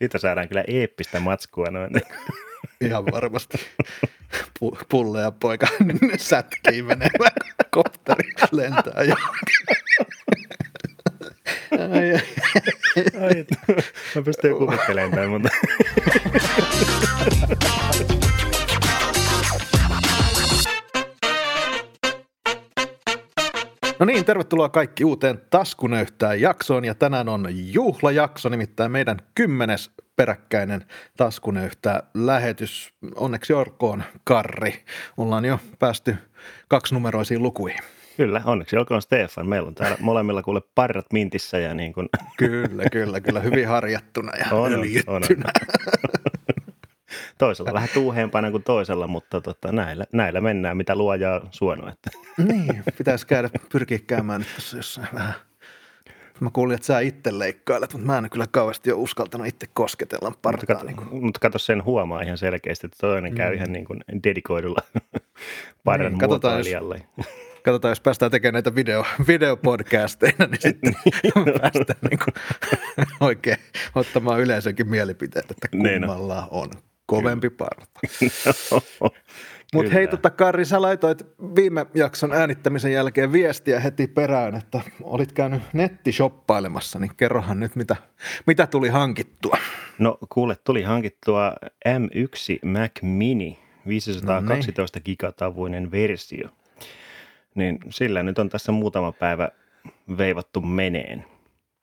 Siitä saadaan kyllä eeppistä matskua noin. Ihan varmasti. Pu- pulleja poika sätkii menevä kopteri lentää johonkin. Ai, ai. Ai, mä pystyn kuvittelemaan tämän, mutta No niin, tervetuloa kaikki uuteen Taskunöyhtään jaksoon ja tänään on juhlajakso, nimittäin meidän kymmenes peräkkäinen Taskunöyhtää lähetys. Onneksi orkoon Karri. Ollaan jo päästy kaksinumeroisiin lukuihin. kyllä, onneksi olkoon Stefan. Meillä on täällä molemmilla kuule parrat mintissä ja niin kuin, Kyllä, kyllä, kyllä. Hyvin harjattuna ja On, on, öljyttynä. Toisella vähän tuuheempana kuin toisella, mutta tota, näillä, näillä mennään, mitä luoja on suonut. Että. Niin, pitäisi käydä, pyrkiä käymään nyt tässä jossain vähän. Mä kuulin, että sä itse leikkailet, mutta mä en kyllä kauheasti ole uskaltanut itse kosketella Mutta partaa. kato, Niin mutta kato, sen huomaa ihan selkeästi, että toinen käy Mm. ihan niin kuin dedikoidulla parran Niin, katsotaan, jos-. Katsotaan, jos päästään tekemään näitä video, videopodcasteina, niin sitten päästään niin kuin oikein ottamaan yleisönkin mielipiteet, että Niin on. kummalla on kovempi parta. Mutta Kyllä. hei, tota, Karri, sä laitoit viime jakson äänittämisen jälkeen viestiä heti perään, että olit käynyt nettishoppailemassa, niin kerrohan nyt, mitä, mitä tuli hankittua. No kuule, tuli hankittua M1 Mac Mini, No 512 gigatavuinen versio. Niin sillä nyt on tässä muutama päivä veivattu meneen.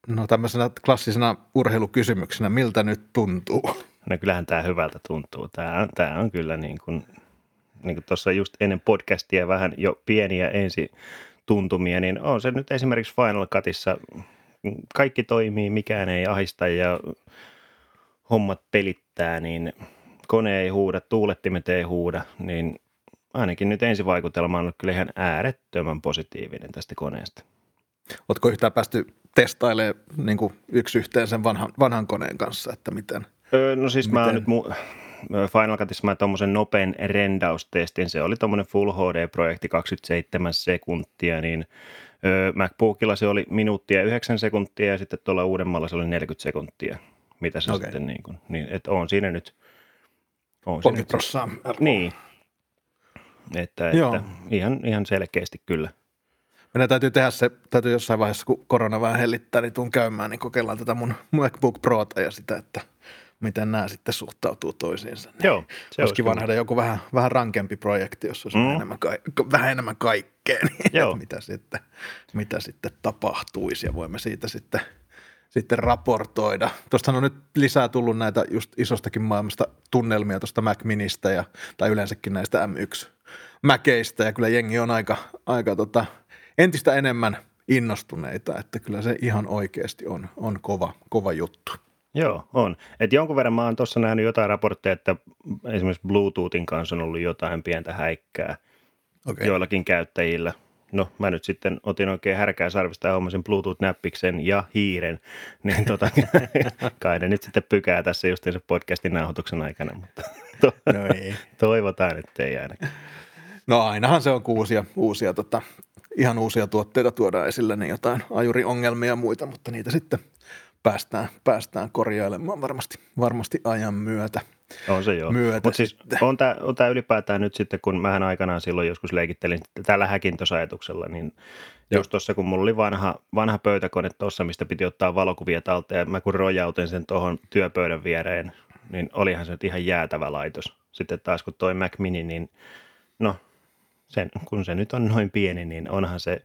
No tämmöisenä klassisena urheilukysymyksenä, miltä nyt tuntuu? No kyllähän tämä hyvältä tuntuu. Tämä on, tämä on kyllä niin kuin, niin kuin tuossa just ennen podcastia vähän jo pieniä ensi tuntumia, niin on se nyt esimerkiksi Final Cutissa kaikki toimii, mikään ei ahista ja hommat pelittää, niin kone ei huuda, tuulettimet ei huuda, niin ainakin nyt ensivaikutelma on ollut kyllä ihan äärettömän positiivinen tästä koneesta. Oletko yhtään päästy testailemaan niin yksi yhteen sen vanhan, vanhan koneen kanssa, että miten? Öö, no siis mä Miten? nyt mu- Final Cutissa mä tuommoisen nopean rendaustestin, se oli tuommoinen Full HD-projekti 27 sekuntia, niin ö, MacBookilla se oli minuuttia 9 sekuntia ja sitten tuolla uudemmalla se oli 40 sekuntia, mitä se okay. sitten niin kuin, niin että on siinä nyt, on siinä 30 nyt, niin, että, Joo. että ihan, ihan selkeästi kyllä. Meidän täytyy tehdä se, täytyy jossain vaiheessa, kun korona vähän hellittää, niin tuun käymään, niin kokeillaan tätä mun MacBook Prota ja sitä, että miten nämä sitten suhtautuu toisiinsa. Niin Joo, se olisi kiva nähdä joku vähän, vähän rankempi projekti, jossa olisi Mm. mm. enemmän, ka- vähän enemmän kaikkea, niin Joo. mitä, sitten, mitä sitten tapahtuisi ja voimme siitä sitten, sitten raportoida. Tuostahan on nyt lisää tullut näitä just isostakin maailmasta tunnelmia tuosta Mac Ministä ja, tai yleensäkin näistä M1 Mäkeistä ja kyllä jengi on aika, aika tota, entistä enemmän innostuneita, että kyllä se ihan oikeasti on, on kova, kova juttu. Joo, on. Et jonkun verran mä oon tuossa nähnyt jotain raportteja, että esimerkiksi Bluetoothin kanssa on ollut jotain pientä häikkää Okay. joillakin käyttäjillä. No mä nyt sitten otin oikein härkää sarvista ja hommasin Bluetooth-näppiksen ja hiiren, niin tota, kai ne nyt sitten pykää tässä just se podcastin nauhoituksen aikana, mutta to, No ei. toivotaan, että ei ainakaan. No ainahan se on, kun uusia, uusia tota, ihan uusia tuotteita tuodaan esille, niin jotain ajuriongelmia ja muita, mutta niitä sitten päästään, päästään korjailemaan varmasti, varmasti ajan myötä. On se joo. Mutta siis on tämä on tää ylipäätään nyt sitten, kun mähän aikanaan silloin joskus leikittelin tällä häkintosajatuksella, niin Joo. just tuossa kun mulla oli vanha, vanha pöytäkone tuossa, mistä piti ottaa valokuvia talteen, ja mä kun rojautin sen tuohon työpöydän viereen, niin olihan se nyt ihan jäätävä laitos. Sitten taas kun toi Mac Mini, niin no, sen, kun se nyt on noin pieni, niin onhan se,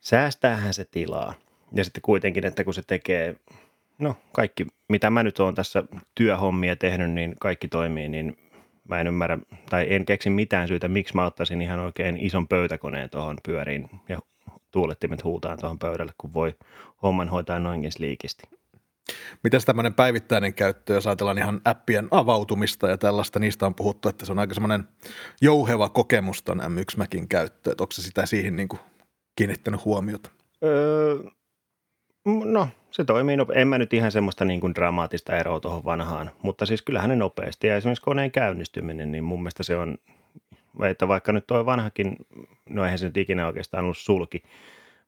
säästäähän se tilaa. Ja sitten kuitenkin, että kun se tekee, no kaikki, mitä mä nyt oon tässä työhommia tehnyt, niin kaikki toimii, niin mä en ymmärrä, tai en keksi mitään syytä, miksi mä ottaisin ihan oikein ison pöytäkoneen tuohon pyöriin ja tuulettimet huutaan tuohon pöydälle, kun voi homman hoitaa noinkin liikisti. Mitäs tämmöinen päivittäinen käyttö, jos ajatellaan ihan appien avautumista ja tällaista, niistä on puhuttu, että se on aika semmoinen jouheva kokemus ton M1 Macin käyttö, että onko se sitä siihen niin kuin kiinnittänyt huomiota? Öö, no, se toimii nope- En mä nyt ihan semmoista niin kuin dramaattista eroa tuohon vanhaan, mutta siis kyllähän ne nopeasti. Ja esimerkiksi koneen käynnistyminen, niin mun mielestä se on, että vaikka nyt tuo vanhakin, no eihän se nyt ikinä oikeastaan ollut sulki,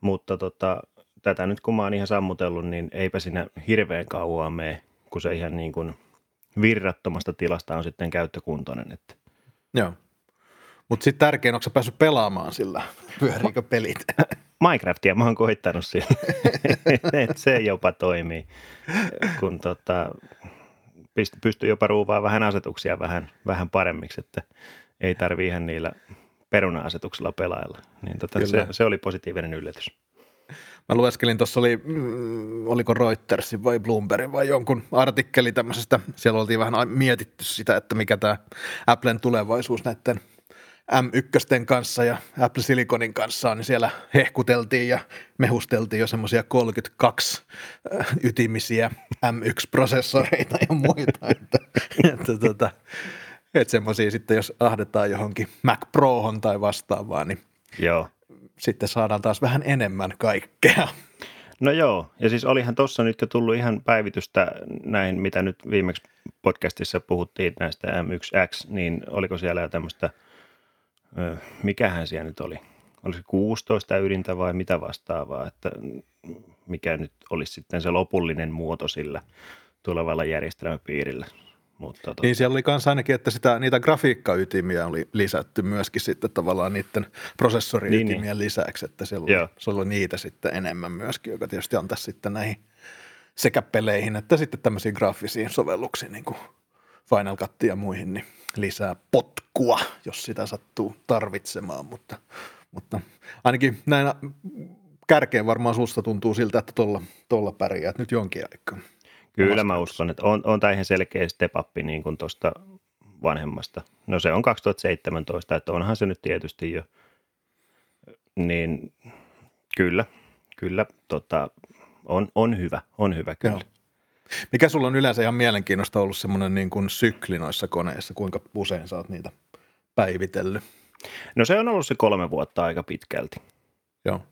mutta tota, tätä nyt kun mä oon ihan sammutellut, niin eipä siinä hirveän kauan mene, kun se ihan niin kuin virrattomasta tilasta on sitten käyttökuntoinen. Että. Joo. Mutta sitten tärkein, onko sä päässyt pelaamaan sillä, pyöriikö pelit? Minecraftia mä oon koittanut sillä, se jopa toimii, kun tota, pystyy jopa ruuvaa vähän asetuksia vähän, vähän paremmiksi, että ei tarvi ihan niillä peruna-asetuksella pelailla. Niin tota, se, se, oli positiivinen yllätys. Mä lueskelin, tuossa oli, mm, oliko Reutersin vai Bloombergin vai jonkun artikkeli tämmöisestä, siellä oltiin vähän mietitty sitä, että mikä tämä Applen tulevaisuus näiden M1 kanssa ja Apple Siliconin kanssa, niin siellä hehkuteltiin ja mehusteltiin jo semmoisia 32 äh, ytimisiä M1-prosessoreita ja muita, että, että, tota, että semmoisia sitten, jos ahdetaan johonkin Mac Prohon tai vastaavaan, niin Joo. sitten saadaan taas vähän enemmän kaikkea. No joo, ja siis olihan tuossa nyt jo tullut ihan päivitystä näihin, mitä nyt viimeksi podcastissa puhuttiin näistä M1X, niin oliko siellä jo tämmöistä – mikähän siellä nyt oli, oli se 16 ydintä vai mitä vastaavaa, että mikä nyt olisi sitten se lopullinen muoto sillä tulevalla järjestelmäpiirillä. Mutta tota... Niin siellä oli myös ainakin, että sitä, niitä grafiikkaytimiä oli lisätty myöskin sitten tavallaan niiden prosessoriytimien niin, niin. lisäksi, että siellä oli, siellä oli niitä sitten enemmän myöskin, joka tietysti antaisi sitten näihin sekä peleihin että sitten tämmöisiin graafisiin sovelluksiin, niin kuin Final Cuttiin ja muihin, niin lisää potkua, jos sitä sattuu tarvitsemaan, mutta, mutta ainakin näin kärkeen varmaan susta tuntuu siltä, että tuolla, tuolla pärjäät nyt jonkin aikaa. Kyllä mä uskon, että on, on tämä ihan selkeä step up niin kuin tuosta vanhemmasta. No se on 2017, että onhan se nyt tietysti jo, niin kyllä, kyllä tota, on, on hyvä, on hyvä kyllä. Joo. Mikä sulla on yleensä ihan mielenkiinnosta ollut semmoinen niin kuin sykli noissa koneissa, kuinka usein sä oot niitä päivitellyt? No se on ollut se kolme vuotta aika pitkälti. Joo.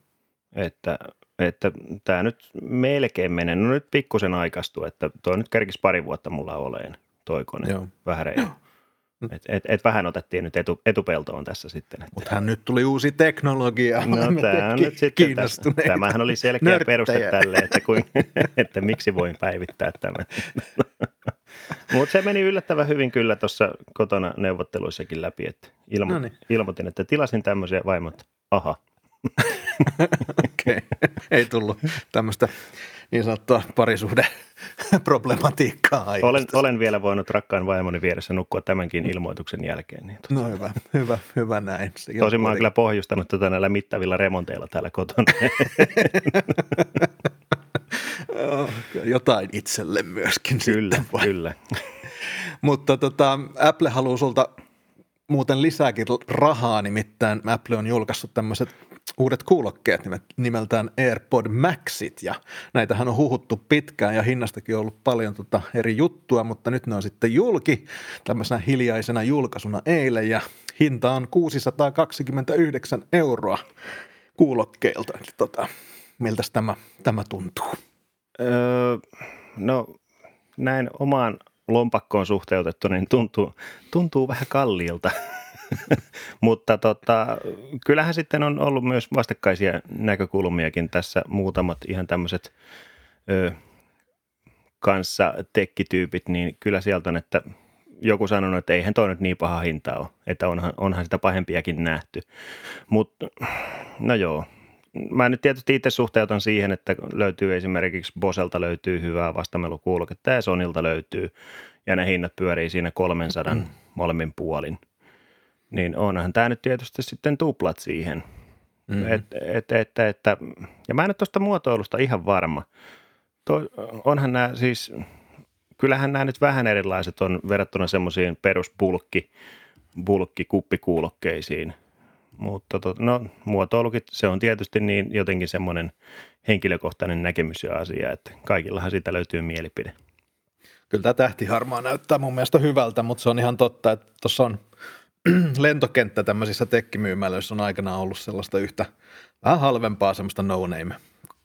Että, että tämä nyt melkein menee, no nyt pikkusen aikaistuu, että tuo nyt kerkis pari vuotta mulla oleen toi kone, Joo. vähän reilu. Et, et, et vähän otettiin nyt etu, etupeltoon tässä sitten. Että. Mutta nyt tuli uusi teknologia. No tämä on nyt sitten, tämähän oli selkeä Nörttejä. peruste tälle, että, kuin, että miksi voin päivittää tämän. Mutta se meni yllättävän hyvin kyllä tuossa kotona neuvotteluissakin läpi, että ilmo, ilmoitin, että tilasin tämmöisiä vaimot, aha. Okei, okay. ei tullut tämmöistä niin sanottua parisuhde problematiikkaa olen, olen vielä voinut rakkaan vaimoni vieressä nukkua tämänkin ilmoituksen jälkeen. Niin no hyvä, hyvä, hyvä näin. Se Tosin mä oon kyllä pohjustanut tätä näillä mittavilla remonteilla täällä kotona. Jotain itselle myöskin. Kyllä, kyllä. Mutta tota, Apple haluaa sulta muuten lisääkin rahaa, nimittäin Apple on julkaissut tämmöiset uudet kuulokkeet nimeltään AirPod Maxit ja näitähän on huhuttu pitkään ja hinnastakin on ollut paljon tota eri juttua, mutta nyt ne on sitten julki tämmöisenä hiljaisena julkaisuna eilen ja hinta on 629 euroa kuulokkeilta. Eli tota, miltä tämä, tämä tuntuu? Öö, no näin omaan lompakkoon suhteutettu, niin tuntuu, tuntuu vähän kalliilta. Mutta tota, kyllähän sitten on ollut myös vastakkaisia näkökulmiakin tässä muutamat ihan tämmöiset ö, kanssa tekkityypit, niin kyllä sieltä on, että joku sanonut, että eihän toi nyt niin paha hinta ole, että onhan, onhan sitä pahempiakin nähty. Mutta no joo, mä nyt tietysti itse suhteutan siihen, että löytyy esimerkiksi Boselta löytyy hyvää vastamelukuuloketta ja Sonilta löytyy, ja ne hinnat pyörii siinä 300 mm. molemmin puolin – niin onhan tämä nyt tietysti sitten tuplat siihen. Mm-hmm. Et, et, et, et, ja mä en ole tuosta muotoilusta ihan varma. To, onhan nämä siis, kyllähän nämä nyt vähän erilaiset on verrattuna semmoisiin peruspulkki, bulkki, kuppikuulokkeisiin. Mutta to, no, muotoilukin, se on tietysti niin jotenkin semmoinen henkilökohtainen näkemys ja asia, että kaikillahan siitä löytyy mielipide. Kyllä tämä tähtiharmaa näyttää mun mielestä hyvältä, mutta se on ihan totta, että tuossa on lentokenttä tämmöisissä tekkimyymälöissä on aikanaan ollut sellaista yhtä vähän halvempaa semmoista no-name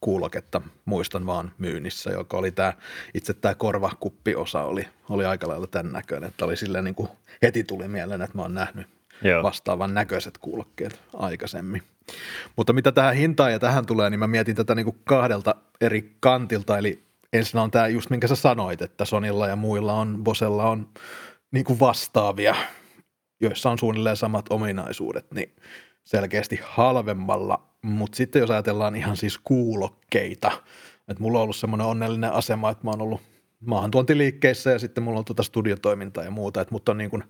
kuuloketta, muistan vaan myynnissä, joka oli tämä, itse tämä korvakuppiosa oli, oli aika lailla tämän näköinen, että oli silleen niin kuin heti tuli mieleen, että mä oon nähnyt Joo. vastaavan näköiset kuulokkeet aikaisemmin. Mutta mitä tähän hintaan ja tähän tulee, niin mä mietin tätä niin kuin kahdelta eri kantilta, eli ensin on tämä just minkä sä sanoit, että Sonilla ja muilla on, Bosella on niin kuin vastaavia, joissa on suunnilleen samat ominaisuudet, niin selkeästi halvemmalla. Mutta sitten jos ajatellaan ihan siis kuulokkeita, että mulla on ollut semmoinen onnellinen asema, että mä oon ollut maahantuontiliikkeissä ja sitten mulla on tuota studiotoimintaa ja muuta, että mut on niin kuin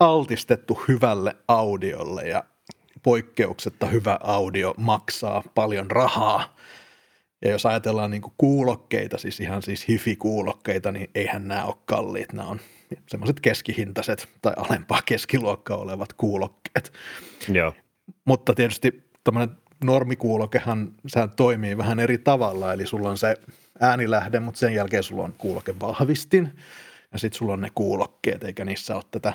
altistettu hyvälle audiolle ja poikkeuksetta hyvä audio maksaa paljon rahaa. Ja jos ajatellaan niin kuin kuulokkeita, siis ihan siis hifi-kuulokkeita, niin eihän nämä ole kalliit. Nämä on semmoiset keskihintaiset tai alempaa keskiluokkaa olevat kuulokkeet. Joo. Mutta tietysti tämmöinen normikuulokehan sehän toimii vähän eri tavalla, eli sulla on se äänilähde, mutta sen jälkeen sulla on kuulokevahvistin ja sitten sulla on ne kuulokkeet, eikä niissä ole tätä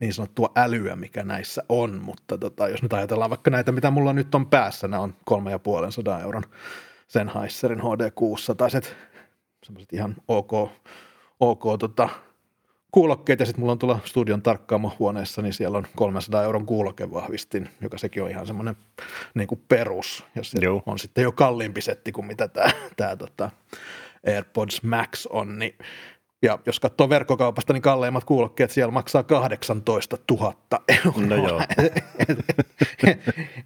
niin sanottua älyä, mikä näissä on, mutta tota, jos nyt ajatellaan vaikka näitä, mitä mulla nyt on päässä, nämä on kolme ja puolen sadan euron Sennheiserin HD600, semmoiset ihan ok, ok tota, kuulokkeet ja sitten mulla on tuolla studion tarkkaamo huoneessa, niin siellä on 300 euron kuulokevahvistin, joka sekin on ihan semmoinen niin kuin perus. Ja se Joo. on sitten jo kalliimpi setti kuin mitä tämä, tämä tota AirPods Max on, niin ja jos katsoo verkkokaupasta, niin kalleimmat kuulokkeet siellä maksaa 18 000 euroa. No joo. et, et,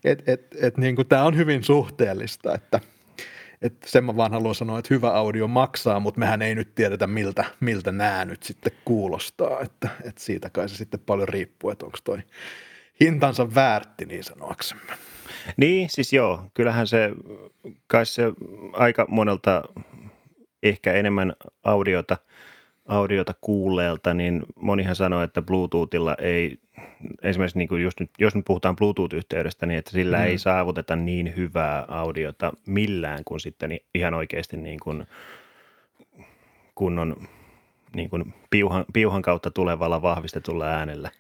et, et, et, niin kuin tämä on hyvin suhteellista, että – että sen mä vaan haluan sanoa, että hyvä audio maksaa, mutta mehän ei nyt tiedetä, miltä, miltä nämä nyt sitten kuulostaa, että, että siitä kai se sitten paljon riippuu, että onko toi hintansa väärti niin sanoaksemme. Niin, siis joo, kyllähän se, kai se aika monelta ehkä enemmän audiota, audiota kuulleelta, niin monihan sanoo, että Bluetoothilla ei esimerkiksi niin kuin just nyt, jos nyt puhutaan Bluetooth-yhteydestä, niin että sillä mm. ei saavuteta niin hyvää audiota millään kuin sitten ihan oikeasti niin kuin kunnon niin kuin piuhan, piuhan kautta tulevalla vahvistetulla äänellä.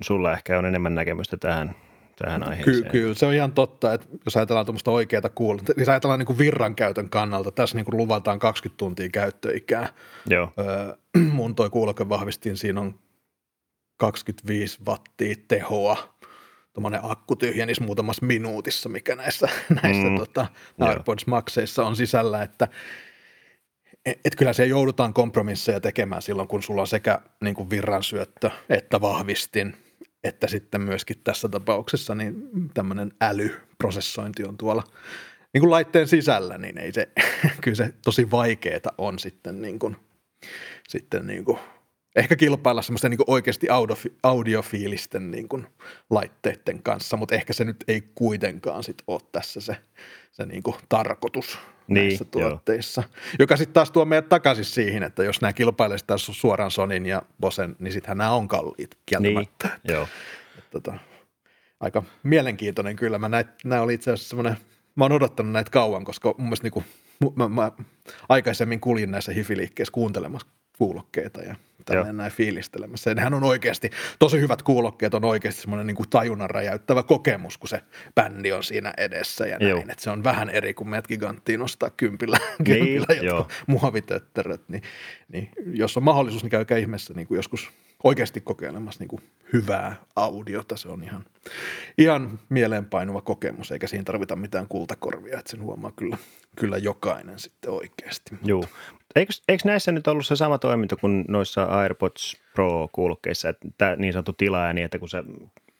Sulla ehkä on enemmän näkemystä tähän, tähän aiheeseen. Ky- kyllä, se on ihan totta, että jos ajatellaan tuommoista oikeaa kuulua, jos ajatellaan niin kuin virran käytön kannalta, tässä niin kuin luvataan 20 tuntia käyttöikää. Joo. Öö, mun toi kuuloke vahvistin, siinä on 25 wattia tehoa. Tuommoinen akku tyhjenisi muutamassa minuutissa, mikä näissä, näissä mm, tota, AirPods Maxeissa on sisällä, että et, et kyllä se joudutaan kompromisseja tekemään silloin, kun sulla on sekä niin kuin virransyöttö että vahvistin, että sitten myöskin tässä tapauksessa niin tämmöinen älyprosessointi on tuolla niin kuin laitteen sisällä, niin ei se, kyllä se tosi vaikeeta on sitten, niin kuin, sitten niin kuin ehkä kilpailla semmoisten niin oikeasti audiofiilisten niin kuin laitteiden kanssa, mutta ehkä se nyt ei kuitenkaan sit ole tässä se, se niin kuin tarkoitus niin, näissä tuotteissa. Joo. Joka sitten taas tuo meidät takaisin siihen, että jos nämä kilpailevat suoraan Sonin ja Bosen, niin sittenhän nämä on kalliit kieltämättä. Niin, joo. Että, tota, aika mielenkiintoinen kyllä. Mä näit, nämä oli itse asiassa semmoinen, mä oon odottanut näitä kauan, koska mun mielestä niin kuin, mä, mä, aikaisemmin kuljin näissä hifiliikkeissä kuuntelemassa kuulokkeita ja tänne näin fiilistelemässä. Ja nehän on oikeasti, tosi hyvät kuulokkeet on oikeasti semmoinen niin kuin tajunnan räjäyttävä kokemus, kun se bändi on siinä edessä ja näin. Että se on vähän eri kuin meidät giganttiin nostaa kympillä, niin, kympillä jotka muovitötteröt. Niin, niin, jos on mahdollisuus, niin käykää ihmeessä niin kuin joskus oikeasti kokeilemassa niin kuin hyvää audiota. Se on ihan, ihan mieleenpainuva kokemus, eikä siinä tarvita mitään kultakorvia, että sen huomaa kyllä, kyllä jokainen sitten oikeasti. Joo. Eikö, eikö näissä nyt ollut se sama toiminto kuin noissa AirPods Pro-kuulokkeissa, että tämä niin sanottu tilaääni, että kun se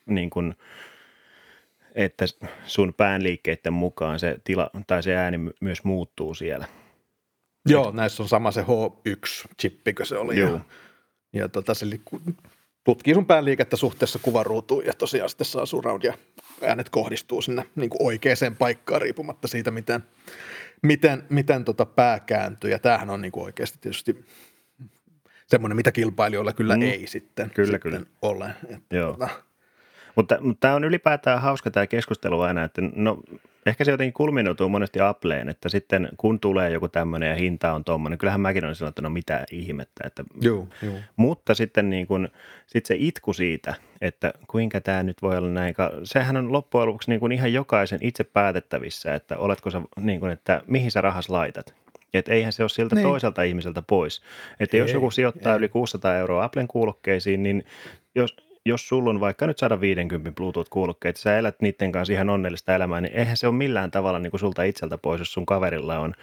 niin kuin, että sun päänliikkeiden mukaan se tila tai se ääni myös muuttuu siellä. Joo, näissä on sama se H1-chippikö se oli. Joo. Ja, ja tota, se tutkii sun päänliikettä suhteessa kuvaruutuun ja tosiaan sitten saa surround ja äänet kohdistuu sinne niin kuin oikeaan paikkaan riippumatta siitä, miten, miten, miten tota pää kääntyy. Ja tämähän on niin kuin oikeasti tietysti semmoinen, mitä kilpailijoilla kyllä mm. ei sitten, kyllä, sitten kyllä. ole. Että Joo. Tota, mutta, mutta tämä on ylipäätään hauska tämä keskustelu aina, että no ehkä se jotenkin kulminoituu monesti Appleen, että sitten kun tulee joku tämmöinen ja hinta on tuommoinen, kyllähän mäkin olen sanonut, että no mitä ihmettä. Että, joo, joo. Mutta sitten niin kun, sit se itku siitä, että kuinka tämä nyt voi olla näin, sehän on loppujen lopuksi niin kuin ihan jokaisen itse päätettävissä, että oletko sä, niin kuin, että mihin sä rahas laitat. Että eihän se ole siltä niin. toiselta ihmiseltä pois. Että jos joku sijoittaa ei. yli 600 euroa Applen kuulokkeisiin, niin jos, jos sulla on vaikka nyt 150 Bluetooth-kuulokkeita, sä elät niiden kanssa ihan onnellista elämää, niin eihän se ole millään tavalla niin kuin sulta itseltä pois, jos sun kaverilla on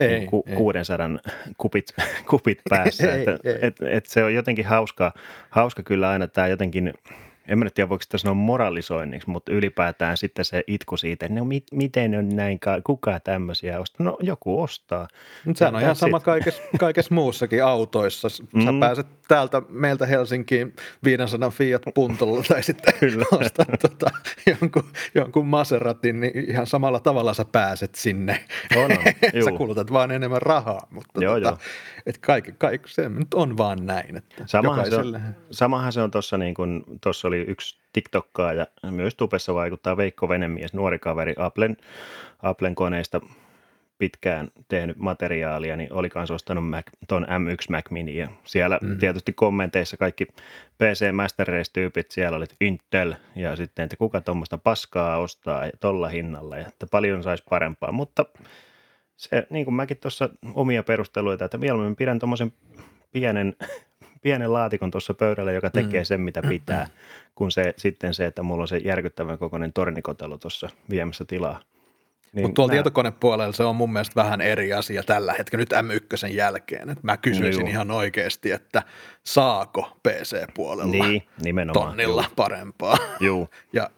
Ei, niin ku, ei. 600 kupit, kupit päässä. Ei, että, ei. et, et se on jotenkin hauska, hauska kyllä aina tämä jotenkin, en mä nyt tiedä voiko sitä sanoa moralisoinniksi, mutta ylipäätään sitten se itku siitä, että no mit, miten on näin, ka- kuka tämmöisiä ostaa? No joku ostaa. Mutta sehän on ihan sama kaikessa, kaikessa muussakin autoissa. Sä Mm. pääset täältä meiltä Helsinkiin 500 Fiat Puntolla tai sitten Kyllä. ostat tota, jonkun, jonkun Maseratin, niin ihan samalla tavalla sä pääset sinne. On, on. sä kulutat vaan enemmän rahaa, mutta Joo, tota, joo. Et kaikki, kaikki, se nyt on vaan näin. Että Samahan se, jokaiselle, on, samahan se on tuossa, niin kuin, tuossa oli yksi TikTokkaa ja myös Tupessa vaikuttaa Veikko Venemies, nuori kaveri Applen, Applen koneista pitkään tehnyt materiaalia, niin oli kanssa ostanut Mac, ton M1 Mac Mini ja siellä Mm. mm. tietysti kommenteissa kaikki PC Master Race-tyypit, siellä oli Intel ja sitten, että kuka tuommoista paskaa ostaa ja tolla hinnalla ja että paljon saisi parempaa, mutta se, niin kuin mäkin tuossa omia perusteluita, että mieluummin pidän tuommoisen pienen, pienen laatikon tuossa pöydällä, joka tekee Mm. sen, mitä pitää, kun se, sitten se, että mulla on se järkyttävän kokoinen tornikotelo tuossa viemässä tilaa. Niin Mutta tuolla mä- tietokonepuolella se on mun mielestä vähän eri asia tällä hetkellä nyt M1 jälkeen. Et mä kysyisin Juu. ihan oikeasti, että saako PC-puolella Niin, nimenomaan. tonnilla parempaa. Juu. Ja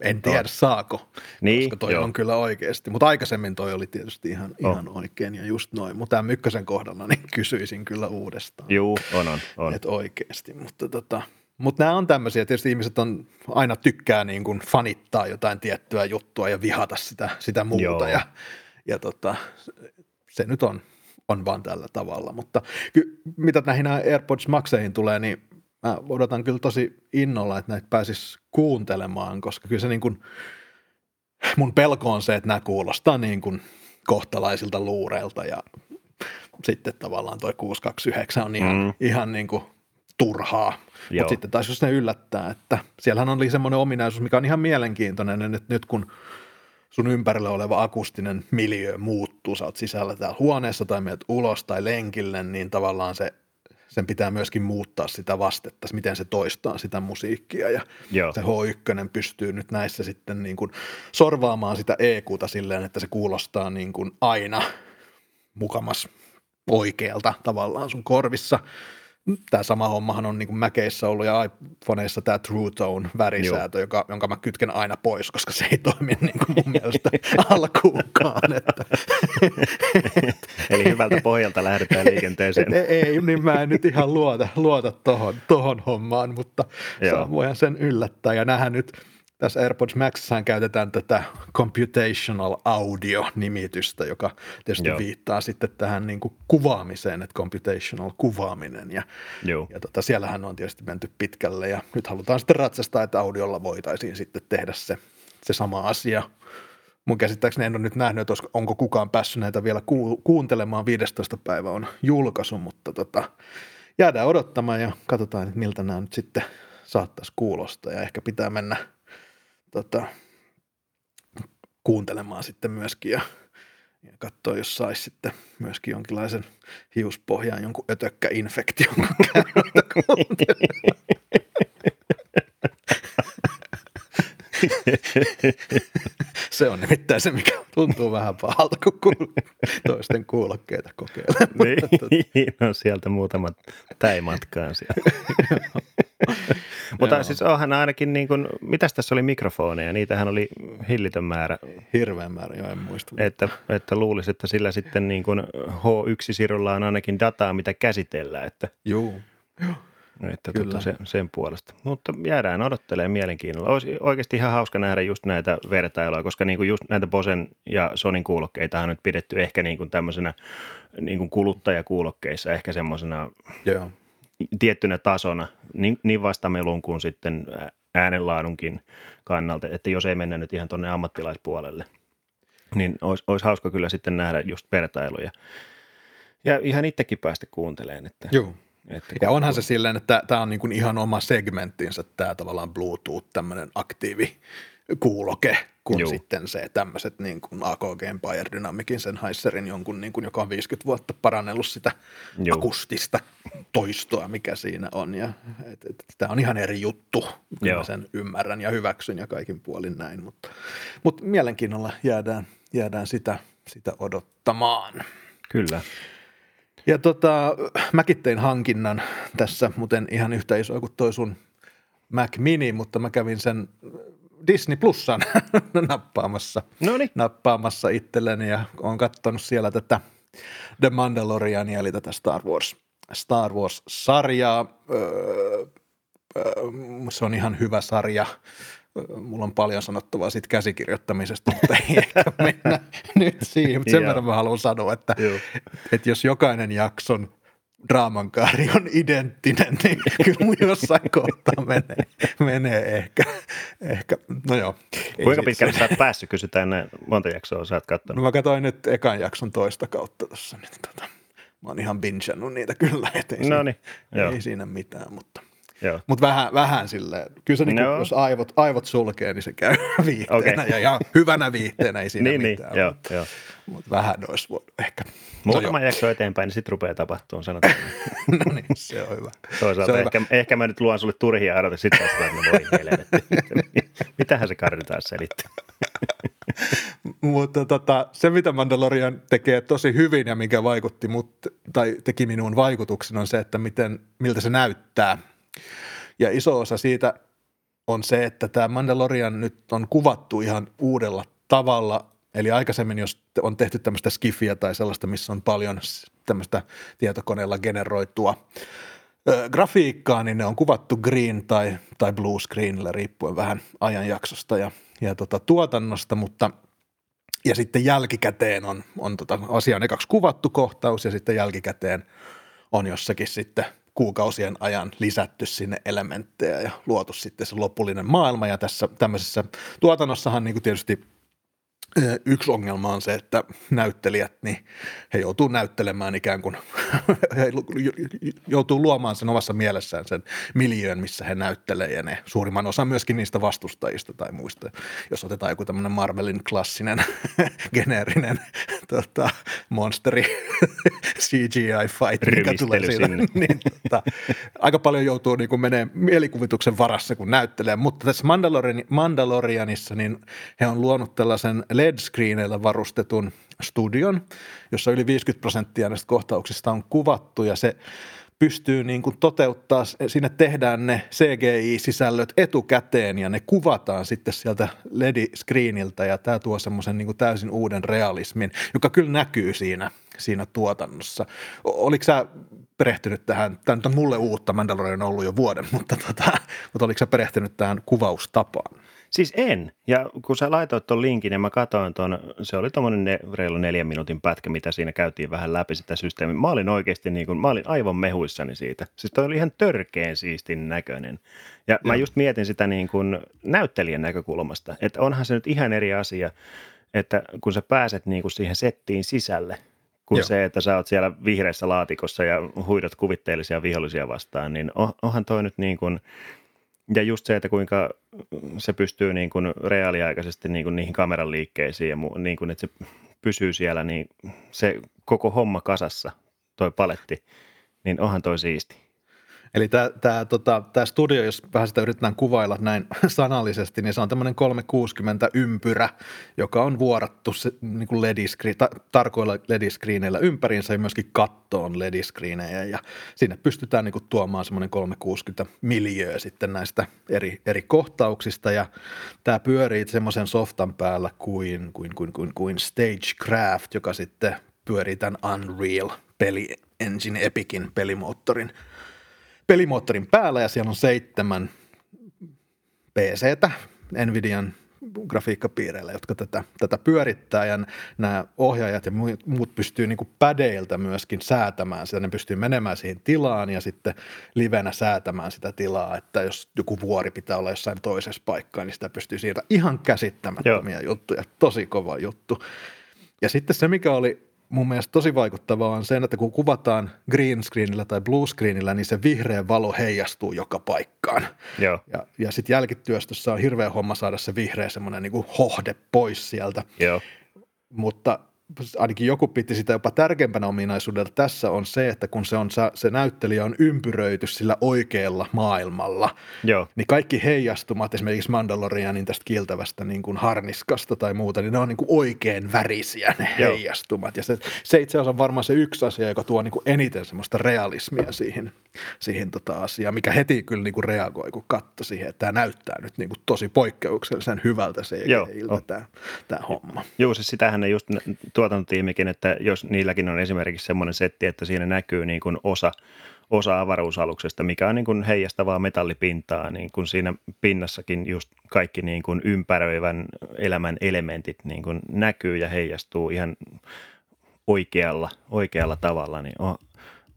en tiedä saako, Niin, koska toi joo. on kyllä oikeasti. Mutta aikaisemmin toi oli tietysti ihan, On. ihan oikein ja just noin. Mutta M1 kohdalla niin kysyisin kyllä uudestaan. Juu, on, on, on. Että oikeasti, mutta tota, mutta nämä on tämmöisiä, tietysti ihmiset on aina tykkää niin kuin fanittaa jotain tiettyä juttua ja vihata sitä, sitä muuta Joo. ja, ja tota, se nyt on, on vaan tällä tavalla, mutta ky, mitä näihin AirPods Maxeihin tulee, niin mä odotan kyllä tosi innolla, että näitä pääsis kuuntelemaan, koska kyllä se niin kuin, mun pelko on se, että nämä kuulostaa niin kuin kohtalaisilta luureilta ja sitten tavallaan toi 629 on ihan, mm. Ihan niin kuin turhaa. Mutta sitten taas jos ne yllättää, että siellähän oli semmoinen ominaisuus, mikä on ihan mielenkiintoinen, että nyt kun sun ympärillä oleva akustinen miljö muuttuu, sä oot sisällä täällä huoneessa tai menet ulos tai lenkille, niin tavallaan se, sen pitää myöskin muuttaa sitä vastetta, miten se toistaa sitä musiikkia ja Joo. se H1 pystyy nyt näissä sitten niin kuin sorvaamaan sitä EQta silleen, että se kuulostaa niin kuin aina mukamas oikealta tavallaan sun korvissa. Tämä sama hommahan on niin kuin Mäkeissä ollut ja iPhoneissa tämä True Tone värisäätö, joka, jonka mä kytken aina pois, koska se ei toimi niin kuin mun mielestä alkuunkaan. Että, Eli hyvältä pohjalta lähdetään liikenteeseen. et, ei, niin mä en nyt ihan luota, luota tohon, tohon hommaan, mutta Joo. voihan sen yllättää. Ja nähdään nyt tässä AirPods Maxissaan käytetään tätä computational audio-nimitystä, joka tietysti Joo. viittaa sitten tähän niin kuin kuvaamiseen, että computational kuvaaminen. Ja, Joo. ja tota, siellähän on tietysti menty pitkälle ja nyt halutaan sitten ratsastaa, että audiolla voitaisiin sitten tehdä se, se sama asia. Mun käsittääkseni en ole nyt nähnyt, että onko kukaan päässyt näitä vielä ku- kuuntelemaan. 15. päivä on julkaisu, mutta tota, jäädään odottamaan ja katsotaan, että miltä nämä nyt sitten saattaisi kuulostaa. Ja ehkä pitää mennä tota, kuuntelemaan sitten myöskin ja, ja katsoa, jos saisi sitten myöskin jonkinlaisen hiuspohjaan jonkun ötökkäinfektion, kun käy noita kuuntelemaan. Se on nimittäin se, mikä tuntuu vähän pahalta, kun kuul- toisten kuulokkeita kokeilee. Niin, no sieltä muutamat täimatkaan siellä. Mutta Joo. siis onhan ainakin niin kuin, mitäs tässä oli mikrofoneja, niitähän oli hillitön määrä, Hirveän määrä, jo en muista. että, että luulisi, että sillä sitten niin kuin H1-sirulla on ainakin dataa, mitä käsitellään, että, Juu. Että Kyllä. tota, se, sen puolesta. Mutta jäädään odottelemaan mielenkiinnolla. Olisi oikeasti ihan hauska nähdä just näitä vertailuja, koska niin kuin just näitä Bosen ja Sonin kuulokkeita on nyt pidetty ehkä niin kuin tämmöisenä niin kuin kuluttajakuulokkeissa, ehkä semmoisena Joo. tiettynä tasona, niin, niin vastamelun kuin sitten äänenlaadunkin kannalta, että jos ei mennä nyt ihan tuonne ammattilaispuolelle, niin olisi, olisi hauska kyllä sitten nähdä just vertailuja. Ja ihan itsekin päästä kuuntelemaan, että, Joo. Että Ja onhan se silleen, että tämä on niin kuin ihan oma segmenttinsä, tämä tavallaan Bluetooth, tämmöinen aktiivi kuuloke kuin Juu. sitten se tämmöiset niin kuin AKG Empire Dynamicin sen Heiserin jonkun, niin kuin, joka on 50 vuotta parannellut sitä Juu. akustista toistoa, mikä siinä on. Ja, et, et, tämä on ihan eri juttu, kun mä sen ymmärrän ja hyväksyn ja kaikin puolin näin, mutta, mutta mielenkiinnolla jäädään, jäädään sitä, sitä odottamaan. Kyllä. Ja tota, mäkin tein hankinnan tässä, muuten ihan yhtä iso kuin toi sun Mac Mini, mutta mä kävin sen Disney Plusan nappaamassa, Noniin. nappaamassa itselleni ja olen katsonut siellä tätä The Mandaloriania, eli tätä Star Wars, Star Wars-sarjaa. Öö, öö, se on ihan hyvä sarja. Mulla on paljon sanottavaa siitä käsikirjoittamisesta, mutta ei ehkä mennä nyt siihen. Mutta sen verran mä haluan sanoa, että, että jos jokainen jakson draamankaari on identtinen, niin kyllä mun jossain kohtaa menee, menee ehkä, ehkä, no joo. Kuinka pitkälle sä oot päässyt, kysytään näin, monta jaksoa sä oot katsonut? No mä katsoin nyt ekan jakson toista kautta tuossa, niin tota, mä oon ihan bingeannut niitä kyllä, ettei no niin, siinä, ei siinä mitään, mutta mutta vähän, vähän silleen, kyllä se niinku, no. jos aivot, aivot sulkee, niin se käy viihteenä okay. ja, ja hyvänä viihteenä, ei siinä niin, niin mitään. Niin, mutta, joo, mutta vähän olisi voinut ehkä. Muutama no jakso eteenpäin, niin sitten rupeaa tapahtumaan, sanotaan. no niin, se on hyvä. Toisaalta se on ehkä, hyvä. ehkä mä nyt luon sulle turhia arvoja, sitten taas että voi helvetti. Mitähän se Karri taas selitti? Mutta tota, se, mitä Mandalorian tekee tosi hyvin ja mikä vaikutti mut, tai teki minuun vaikutuksen, on se, että miten, miltä se näyttää – ja iso osa siitä on se, että tämä Mandalorian nyt on kuvattu ihan uudella tavalla. Eli aikaisemmin, jos on tehty tämmöistä skifiä tai sellaista, missä on paljon tämmöistä tietokoneella generoitua ö, grafiikkaa, niin ne on kuvattu green tai, tai blue screenillä riippuen vähän ajanjaksosta ja, ja tota, tuotannosta, mutta ja sitten jälkikäteen on, on tota, asian ekaksi kuvattu kohtaus ja sitten jälkikäteen on jossakin sitten kuukausien ajan lisätty sinne elementtejä ja luotu sitten se lopullinen maailma. Ja tässä tämmöisessä tuotannossahan niin kuin tietysti Yksi ongelma on se, että näyttelijät, niin he joutuu näyttelemään ikään kuin, he joutuu luomaan sen omassa mielessään sen miljöön, missä he näyttelee ja ne suurimman osa myöskin niistä vastustajista tai muista. Jos otetaan joku tämmöinen Marvelin klassinen, geneerinen tota, monsteri CGI fight, mikä tulee siitä, niin tota, aika paljon joutuu niin kuin menee mielikuvituksen varassa, kun näyttelee. Mutta tässä Mandalorian, Mandalorianissa niin he on luonut tällaisen LED-screeneillä varustetun studion, jossa yli 50 prosenttia näistä kohtauksista on kuvattu ja se pystyy niin kuin toteuttaa, sinne tehdään ne CGI-sisällöt etukäteen ja ne kuvataan sitten sieltä LED-screeniltä ja tämä tuo semmoisen niin täysin uuden realismin, joka kyllä näkyy siinä, siinä tuotannossa. Oliko sä perehtynyt tähän, tämä nyt on mulle uutta, Mandalorian on ollut jo vuoden, mutta, tota, mutta oliko sä perehtynyt tähän kuvaustapaan? Siis en. Ja kun sä laitoit tuon linkin ja mä katsoin tuon, se oli tuommoinen ne, reilu neljän minuutin pätkä, mitä siinä käytiin vähän läpi sitä systeemiä. Mä olin oikeasti niin kuin, mä olin aivan mehuissani siitä. Siis toi oli ihan törkeen siistin näköinen. Ja Joo. mä just mietin sitä niin kuin näyttelijän näkökulmasta, että onhan se nyt ihan eri asia, että kun sä pääset niin kuin siihen settiin sisälle, kuin Joo. se, että sä oot siellä vihreässä laatikossa ja huidot kuvitteellisia vihollisia vastaan, niin onhan toi nyt niin kuin – ja just se, että kuinka se pystyy niin kuin reaaliaikaisesti niin kuin niihin kameran liikkeisiin ja mu, niin kuin, että se pysyy siellä, niin se koko homma kasassa, toi paletti, niin onhan toi siisti. Eli tämä, tämä, tota, tämä studio, jos vähän sitä yritetään kuvailla näin sanallisesti, niin se on tämmöinen 360 ympyrä, joka on vuorattu niin kuin LED-screen, ta, tarkoilla LED-screeneillä ympäriinsä ja myöskin kattoon LED-screenejä ja sinne pystytään niin kuin tuomaan semmoinen 360 miljöö sitten näistä eri, eri kohtauksista. Ja tämä pyörii semmoisen softan päällä kuin, kuin, kuin, kuin, kuin Stagecraft, joka sitten pyörii tämän Unreal peli Engine Epicin pelimoottorin – pelimoottorin päällä ja siellä on seitsemän PCtä Nvidian grafiikkapiireillä, jotka tätä, tätä pyörittää ja nämä ohjaajat ja muut pystyy niin pädeiltä myöskin säätämään sitä. Ne pystyy menemään siihen tilaan ja sitten livenä säätämään sitä tilaa, että jos joku vuori pitää olla jossain toisessa paikkaa, niin sitä pystyy siirtämään ihan käsittämättömiä Joo. juttuja. Tosi kova juttu. Ja sitten se, mikä oli mun mielestä tosi vaikuttavaa on se, että kun kuvataan green screenillä tai blue screenillä, niin se vihreä valo heijastuu joka paikkaan. Joo. Ja, ja sitten jälkityöstössä on hirveä homma saada se vihreä semmoinen niin hohde pois sieltä. Joo. Mutta ainakin joku piti sitä jopa tärkeimpänä ominaisuudella tässä on se, että kun se, on, se näyttelijä on ympyröity sillä oikealla maailmalla, Joo. niin kaikki heijastumat esimerkiksi Mandalorianin tästä kiiltävästä niin kuin harniskasta tai muuta, niin ne on niin kuin oikein värisiä ne Joo. heijastumat. Ja se, se itse asiassa on varmaan se yksi asia, joka tuo niin kuin eniten semmoista realismia siihen, siihen tota asiaan, mikä heti kyllä niin kuin reagoi, kun katsoi siihen, että tämä näyttää nyt niin kuin tosi poikkeuksellisen hyvältä se Joo, on. tämä, tämä homma. Joo, siis sitähän ne just tuotantotiimikin, että jos niilläkin on esimerkiksi semmoinen setti, että siinä näkyy niin kuin osa, osa avaruusaluksesta, mikä on niin kuin heijastavaa metallipintaa, niin kuin siinä pinnassakin just kaikki niin kuin ympäröivän elämän elementit niin kuin näkyy ja heijastuu ihan oikealla, oikealla tavalla, niin on,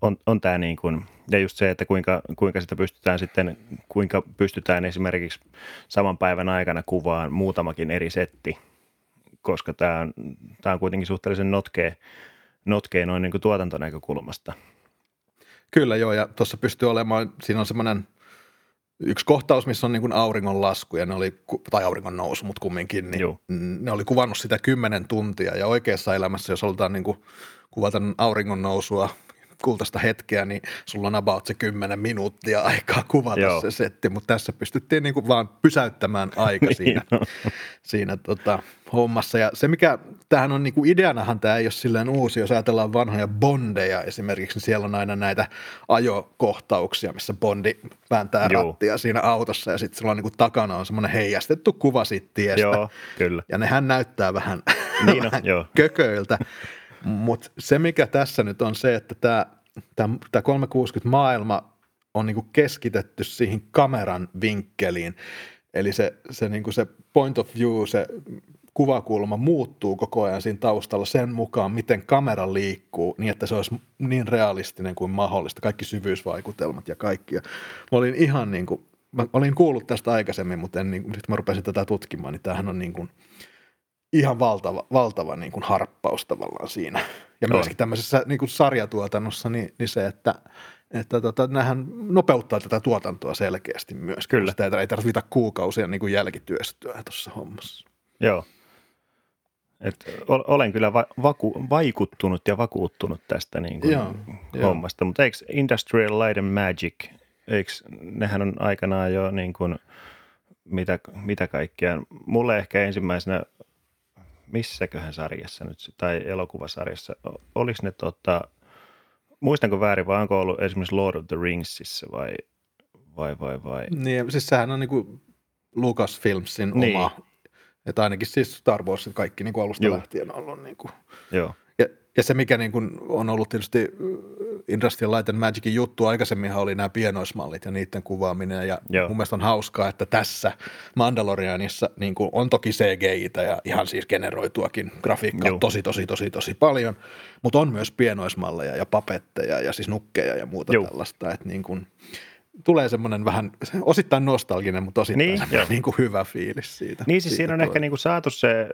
on, on tämä niin kuin, ja just se, että kuinka, kuinka sitä pystytään sitten, kuinka pystytään esimerkiksi saman päivän aikana kuvaan muutamakin eri setti, koska tämä on, tämä on kuitenkin suhteellisen notkea, notkea noin niin kuin tuotantonäkökulmasta. Kyllä joo, ja tuossa pystyy olemaan, siinä on semmoinen yksi kohtaus, missä on niin kuin auringon lasku, ja ne oli, tai auringon nousu, mutta kumminkin, niin Joo. ne oli kuvannut sitä kymmenen tuntia, ja oikeassa elämässä, jos halutaan niin kuin kuvata auringon nousua, kultaista hetkeä, niin sulla on about se kymmenen minuuttia aikaa kuvata Joo. se setti, mutta tässä pystyttiin niin kuin vaan pysäyttämään aika Niin siinä, siinä tota, hommassa. Ja se mikä, tämähän on niin kuin ideanahan tämä ei ole silleen uusi, jos ajatellaan vanhoja bondeja esimerkiksi, niin siellä on aina näitä ajokohtauksia, missä bondi vääntää Joo. rattia siinä autossa ja sitten sillä on niin kuin takana on semmoinen heijastettu kuva siitä tiestä. Joo, kyllä. Ja nehän näyttää vähän, Niin on, vähän joo. kököiltä. Mutta se, mikä tässä nyt on se, että tämä, tämä, tämä 360-maailma on niin keskitetty siihen kameran vinkkeliin. Eli se, se, niin se point of view, se kuvakulma muuttuu koko ajan siinä taustalla sen mukaan, miten kamera liikkuu, niin että se olisi niin realistinen kuin mahdollista, kaikki syvyysvaikutelmat ja kaikki. Ja mä olin ihan niin kuin, mä olin kuullut tästä aikaisemmin, mutta en, niin, nyt mä rupesin tätä tutkimaan, niin tämähän on niin kuin, ihan valtava, valtava niin kuin harppaus tavallaan siinä. Ja myöskin tämmöisessä niin kuin sarjatuotannossa, niin, niin se, että, että tota, nämähän nopeuttaa tätä tuotantoa selkeästi myös. Kyllä. Sitä ei, tarvita kuukausia niin kuin jälkityöstöä tuossa hommassa. Joo. Et ol- olen kyllä va- vaku- vaikuttunut ja vakuuttunut tästä niin kuin Joo, hommasta, mutta eikö Industrial Light and Magic, eikö, nehän on aikanaan jo niin kuin, mitä, mitä kaikkea, mulle ehkä ensimmäisenä, missäköhän sarjassa nyt, tai elokuvasarjassa, oliko ne tota, muistanko väärin, vai onko ollut esimerkiksi Lord of the Ringsissa vai, vai, vai, vai? Niin, siis sehän on niin kuin Lucasfilmsin Niin. oma, että ainakin siis Star Wars kaikki niin kuin alusta Joo. lähtien on ollut niin kuin Joo, Ja, ja se, mikä niin kuin on ollut tietysti Industrial Light and Magicin juttu, aikaisemminhan oli nämä pienoismallit ja niiden kuvaaminen, ja Joo. mun mielestä on hauskaa, että tässä Mandalorianissa niin kuin on toki CGI-tä ja ihan siis generoituakin grafiikkaa Joo. tosi, tosi, tosi, tosi paljon, mutta on myös pienoismalleja ja papetteja ja siis nukkeja ja muuta Joo. tällaista, että niin kuin, tulee semmoinen vähän, osittain nostalginen, mutta osittain Niin, niin, niin kuin hyvä fiilis siitä. Niin siis siitä siinä on tulee. ehkä niinku saatu se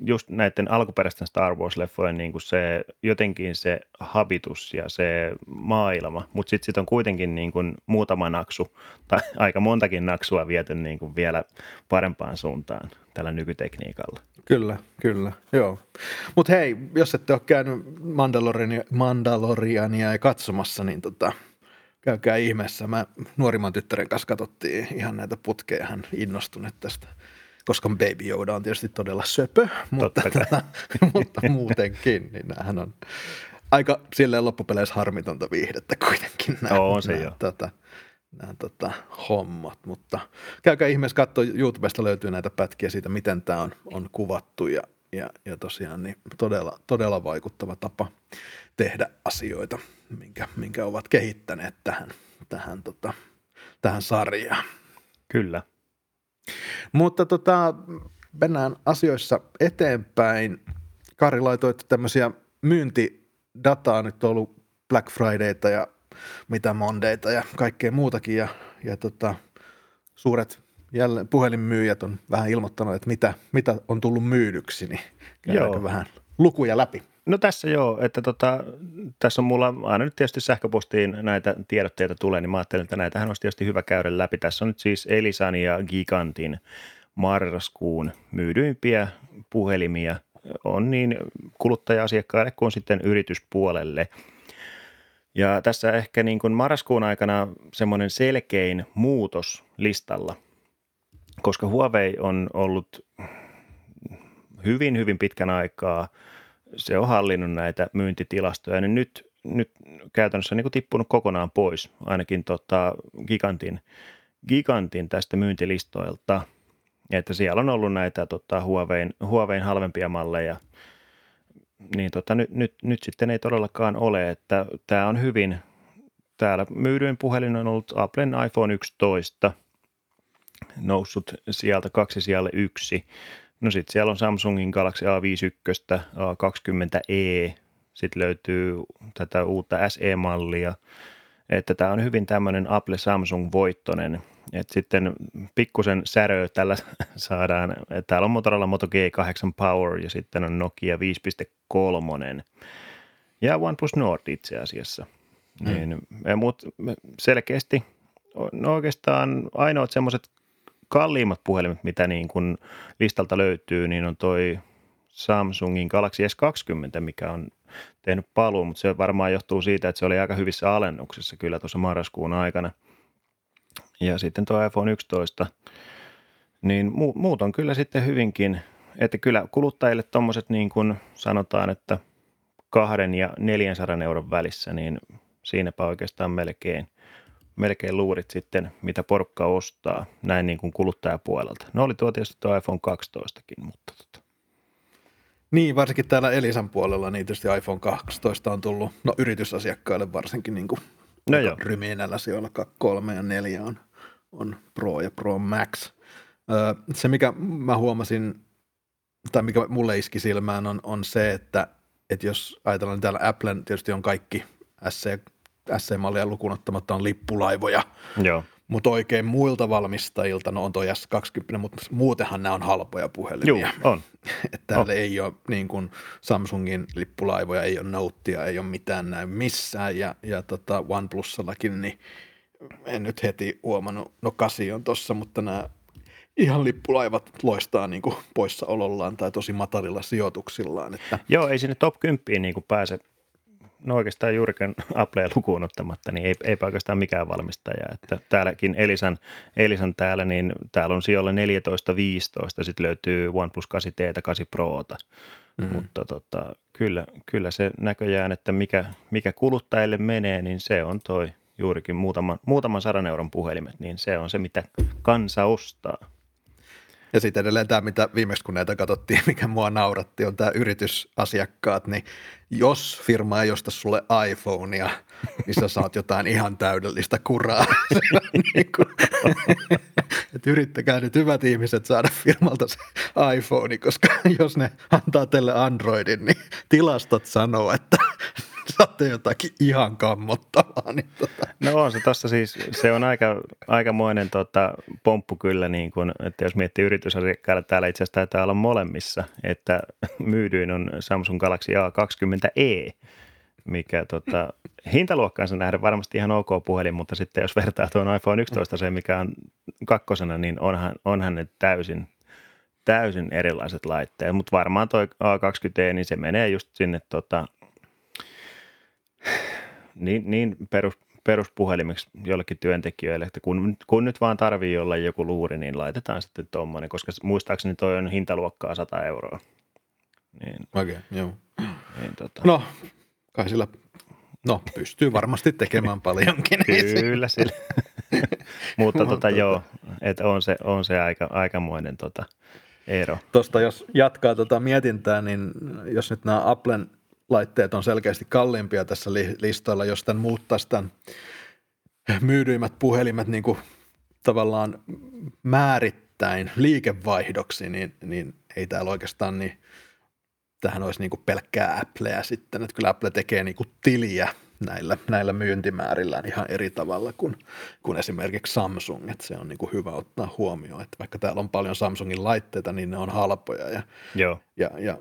just näiden alkuperäisten Star Wars-leffojen niinku se jotenkin se habitus ja se maailma, mutta sitten sit on kuitenkin niinku muutama naksu tai aika montakin naksua viety niinku vielä parempaan suuntaan tällä nykytekniikalla. Kyllä, kyllä, joo. Mutta hei, jos ette ole käynyt Mandaloriania, Mandaloriania ja katsomassa, niin tota, käykää ihmeessä. Mä nuorimman tyttären kanssa katsottiin ihan näitä putkeja, hän innostuneet tästä, koska Baby Yoda on tietysti todella söpö, mutta, tota, mutta muutenkin, niin näähän on aika silleen loppupeleissä harmitonta viihdettä kuitenkin nämä, On se nämä, tota, nämä tota, hommat, mutta käykää ihmeessä katsoa, YouTubesta löytyy näitä pätkiä siitä, miten tämä on, on kuvattu ja, ja, ja tosiaan niin todella, todella vaikuttava tapa tehdä asioita, minkä, minkä ovat kehittäneet tähän, tähän, tota, tähän sarjaan. Kyllä. Mutta tota, mennään asioissa eteenpäin. Kari laitoit tämmöisiä myyntidataa, nyt on ollut Black Fridayta ja mitä Mondayta ja kaikkea muutakin ja, ja tota, suuret jälleen puhelinmyyjät on vähän ilmoittanut, että mitä, mitä on tullut myydyksi, niin käydäänkö vähän lukuja läpi. No tässä joo, että tota, tässä on mulla aina nyt tietysti sähköpostiin näitä tiedotteita tulee, niin mä ajattelin, että näitähän olisi tietysti hyvä käydä läpi. Tässä on nyt siis Elisan ja Gigantin marraskuun myydyimpiä puhelimia on niin kuluttaja-asiakkaille kuin sitten yrityspuolelle. Ja tässä ehkä niin kuin marraskuun aikana semmoinen selkein muutos listalla, koska Huawei on ollut hyvin, hyvin pitkän aikaa, se on hallinnut näitä myyntitilastoja, niin nyt, nyt käytännössä niin kuin tippunut kokonaan pois, ainakin tota gigantin, gigantin tästä myyntilistoilta – että siellä on ollut näitä tota, Huawein, Huawein halvempia malleja, niin tota, nyt, nyt, nyt sitten ei todellakaan ole, että tämä on hyvin, täällä myydyin puhelin on ollut Applen iPhone 11, noussut sieltä kaksi siellä yksi. No sitten siellä on Samsungin Galaxy A51, A20e, sitten löytyy tätä uutta SE-mallia, että tämä on hyvin tämmöinen Apple Samsung voittonen – et sitten pikkusen säröä tällä saadaan. Täällä on Motorola Moto G8 Power ja sitten on Nokia 5.3 ja OnePlus Nord itse asiassa. Mm. Niin, mutta selkeästi no oikeastaan ainoat semmoiset kalliimmat puhelimet, mitä niin kun listalta löytyy, niin on toi Samsungin Galaxy S20, mikä on tehnyt paluun, mutta se varmaan johtuu siitä, että se oli aika hyvissä alennuksissa kyllä tuossa marraskuun aikana – ja sitten tuo iPhone 11, niin muut on kyllä sitten hyvinkin, että kyllä kuluttajille tuommoiset niin kuin sanotaan, että kahden ja 400 euron välissä, niin siinäpä oikeastaan melkein, melkein luurit sitten, mitä porukka ostaa näin niin kuin kuluttajapuolelta. No oli tuo tietysti tuo iPhone 12kin, mutta tota. Niin, varsinkin täällä Elisan puolella, niin tietysti iPhone 12 on tullut, no yritysasiakkaille varsinkin niin kuin No joo. Ryminällä sijoilla 3 ja 4 on, on Pro ja Pro Max. Öö, se, mikä mä huomasin, tai mikä mulle iski silmään, on, on se, että, että jos ajatellaan, niin täällä Applen tietysti on kaikki SC, SC-mallia lukuun ottamatta on lippulaivoja. Joo. Mutta oikein muilta valmistajilta, no on toi S20, mutta muutenhan nämä on halpoja puhelimia. Joo, on. Että täällä on. ei ole niin kuin Samsungin lippulaivoja, ei ole Notea, ei ole mitään näin missään. Ja, ja tota OnePlusallakin, niin en nyt heti huomannut, no kasi on tossa, mutta nämä ihan lippulaivat loistaa niin kuin poissaolollaan tai tosi matalilla sijoituksillaan. Että... Joo, ei sinne top 10 niin kuin pääse no oikeastaan juurikin Applea lukuun ottamatta, niin ei, ei oikeastaan mikään valmistaja. Että täälläkin Elisan, Elisan täällä, niin täällä on sijoilla 14-15, sitten löytyy OnePlus 8T 8 Prota. Mm-hmm. Mutta tota, kyllä, kyllä se näköjään, että mikä, mikä kuluttajille menee, niin se on toi juurikin muutaman, muutaman sadan euron puhelimet, niin se on se, mitä kansa ostaa. Ja sitten edelleen tämä, mitä viimeksi kun näitä katsottiin, mikä mua nauratti, on tämä yritysasiakkaat, niin jos firma ei osta sulle iPhonea, niin sä saat jotain ihan täydellistä kuraa. niin kuin, että yrittäkää nyt hyvät ihmiset saada firmalta se iPhone, koska jos ne antaa teille Androidin, niin tilastot sanoo, että saatte jotakin ihan kammottavaa. Niin tota. No on se tossa siis, se on aika, aikamoinen tota, pomppu kyllä, niin kun, että jos miettii yritysasiakkailla, täällä itse asiassa taitaa olla molemmissa, että myydyin on Samsung Galaxy A20e, mikä tota, hintaluokkaansa nähdä varmasti ihan ok puhelin, mutta sitten jos vertaa tuon iPhone 11 se, mikä on kakkosena, niin onhan, onhan ne täysin, täysin erilaiset laitteet, mutta varmaan toi A20e, niin se menee just sinne tota, niin, niin perus, peruspuhelimiksi jollekin työntekijöille, että kun, kun nyt vaan tarvii olla joku luuri, niin laitetaan sitten tuommoinen, koska muistaakseni toi on hintaluokkaa 100 euroa. Niin, Okei, okay, joo. Niin, tota. No, kai sillä, no pystyy varmasti tekemään paljonkin. Kyllä sillä. Mutta tota, joo, että on se, on se aika, aikamoinen tota, ero. Tuosta jos jatkaa tota mietintää, niin jos nyt nämä Applen – laitteet on selkeästi kalliimpia tässä listalla, jos tämän muuttaisi tämän myydyimmät puhelimet niin kuin tavallaan määrittäin liikevaihdoksi, niin, niin ei täällä oikeastaan niin, tähän olisi niin kuin pelkkää Appleä sitten, että kyllä Apple tekee niin kuin tiliä näillä, näillä myyntimäärillään ihan eri tavalla kuin, kuin esimerkiksi Samsung, että se on niin kuin hyvä ottaa huomioon, että vaikka täällä on paljon Samsungin laitteita, niin ne on halpoja ja, Joo. ja, ja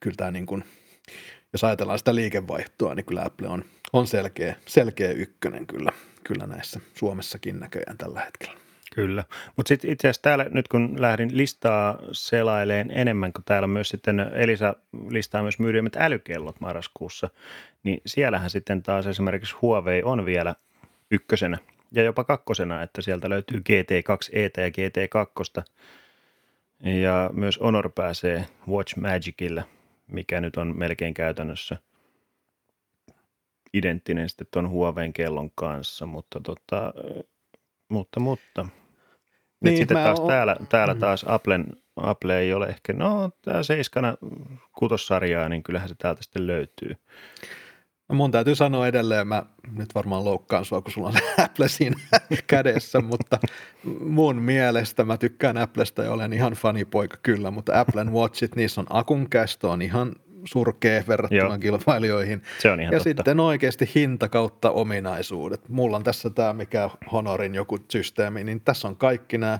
kyllä tämä niin kuin – jos ajatellaan sitä liikevaihtoa, niin kyllä Apple on, on selkeä, selkeä ykkönen kyllä, kyllä näissä Suomessakin näköjään tällä hetkellä. Kyllä, mutta sitten itse asiassa täällä nyt kun lähdin listaa selaileen enemmän, kun täällä myös sitten Elisa listaa myös myydymmät älykellot marraskuussa, niin siellähän sitten taas esimerkiksi Huawei on vielä ykkösenä ja jopa kakkosena, että sieltä löytyy GT2 ET ja GT2 ja myös Honor pääsee Watch Magicille, mikä nyt on melkein käytännössä identtinen sitten tuon Huaweiin kellon kanssa, mutta, tota, mutta, mutta niin, sitten taas oon... täällä, täällä mm. taas Applen, Apple ei ole ehkä, no tämä seiskana kutossarjaa, niin kyllähän se täältä sitten löytyy. No mun täytyy sanoa edelleen, mä nyt varmaan loukkaan sua, kun sulla on Apple siinä kädessä, mutta mun mielestä mä tykkään Applesta ja olen ihan fanipoika kyllä, mutta Applen Watchit, niissä on akun kesto on ihan surkea verrattuna Joo. kilpailijoihin. Se on ihan ja totta. sitten oikeasti hinta kautta ominaisuudet. Mulla on tässä tämä, mikä Honorin joku systeemi, niin tässä on kaikki nämä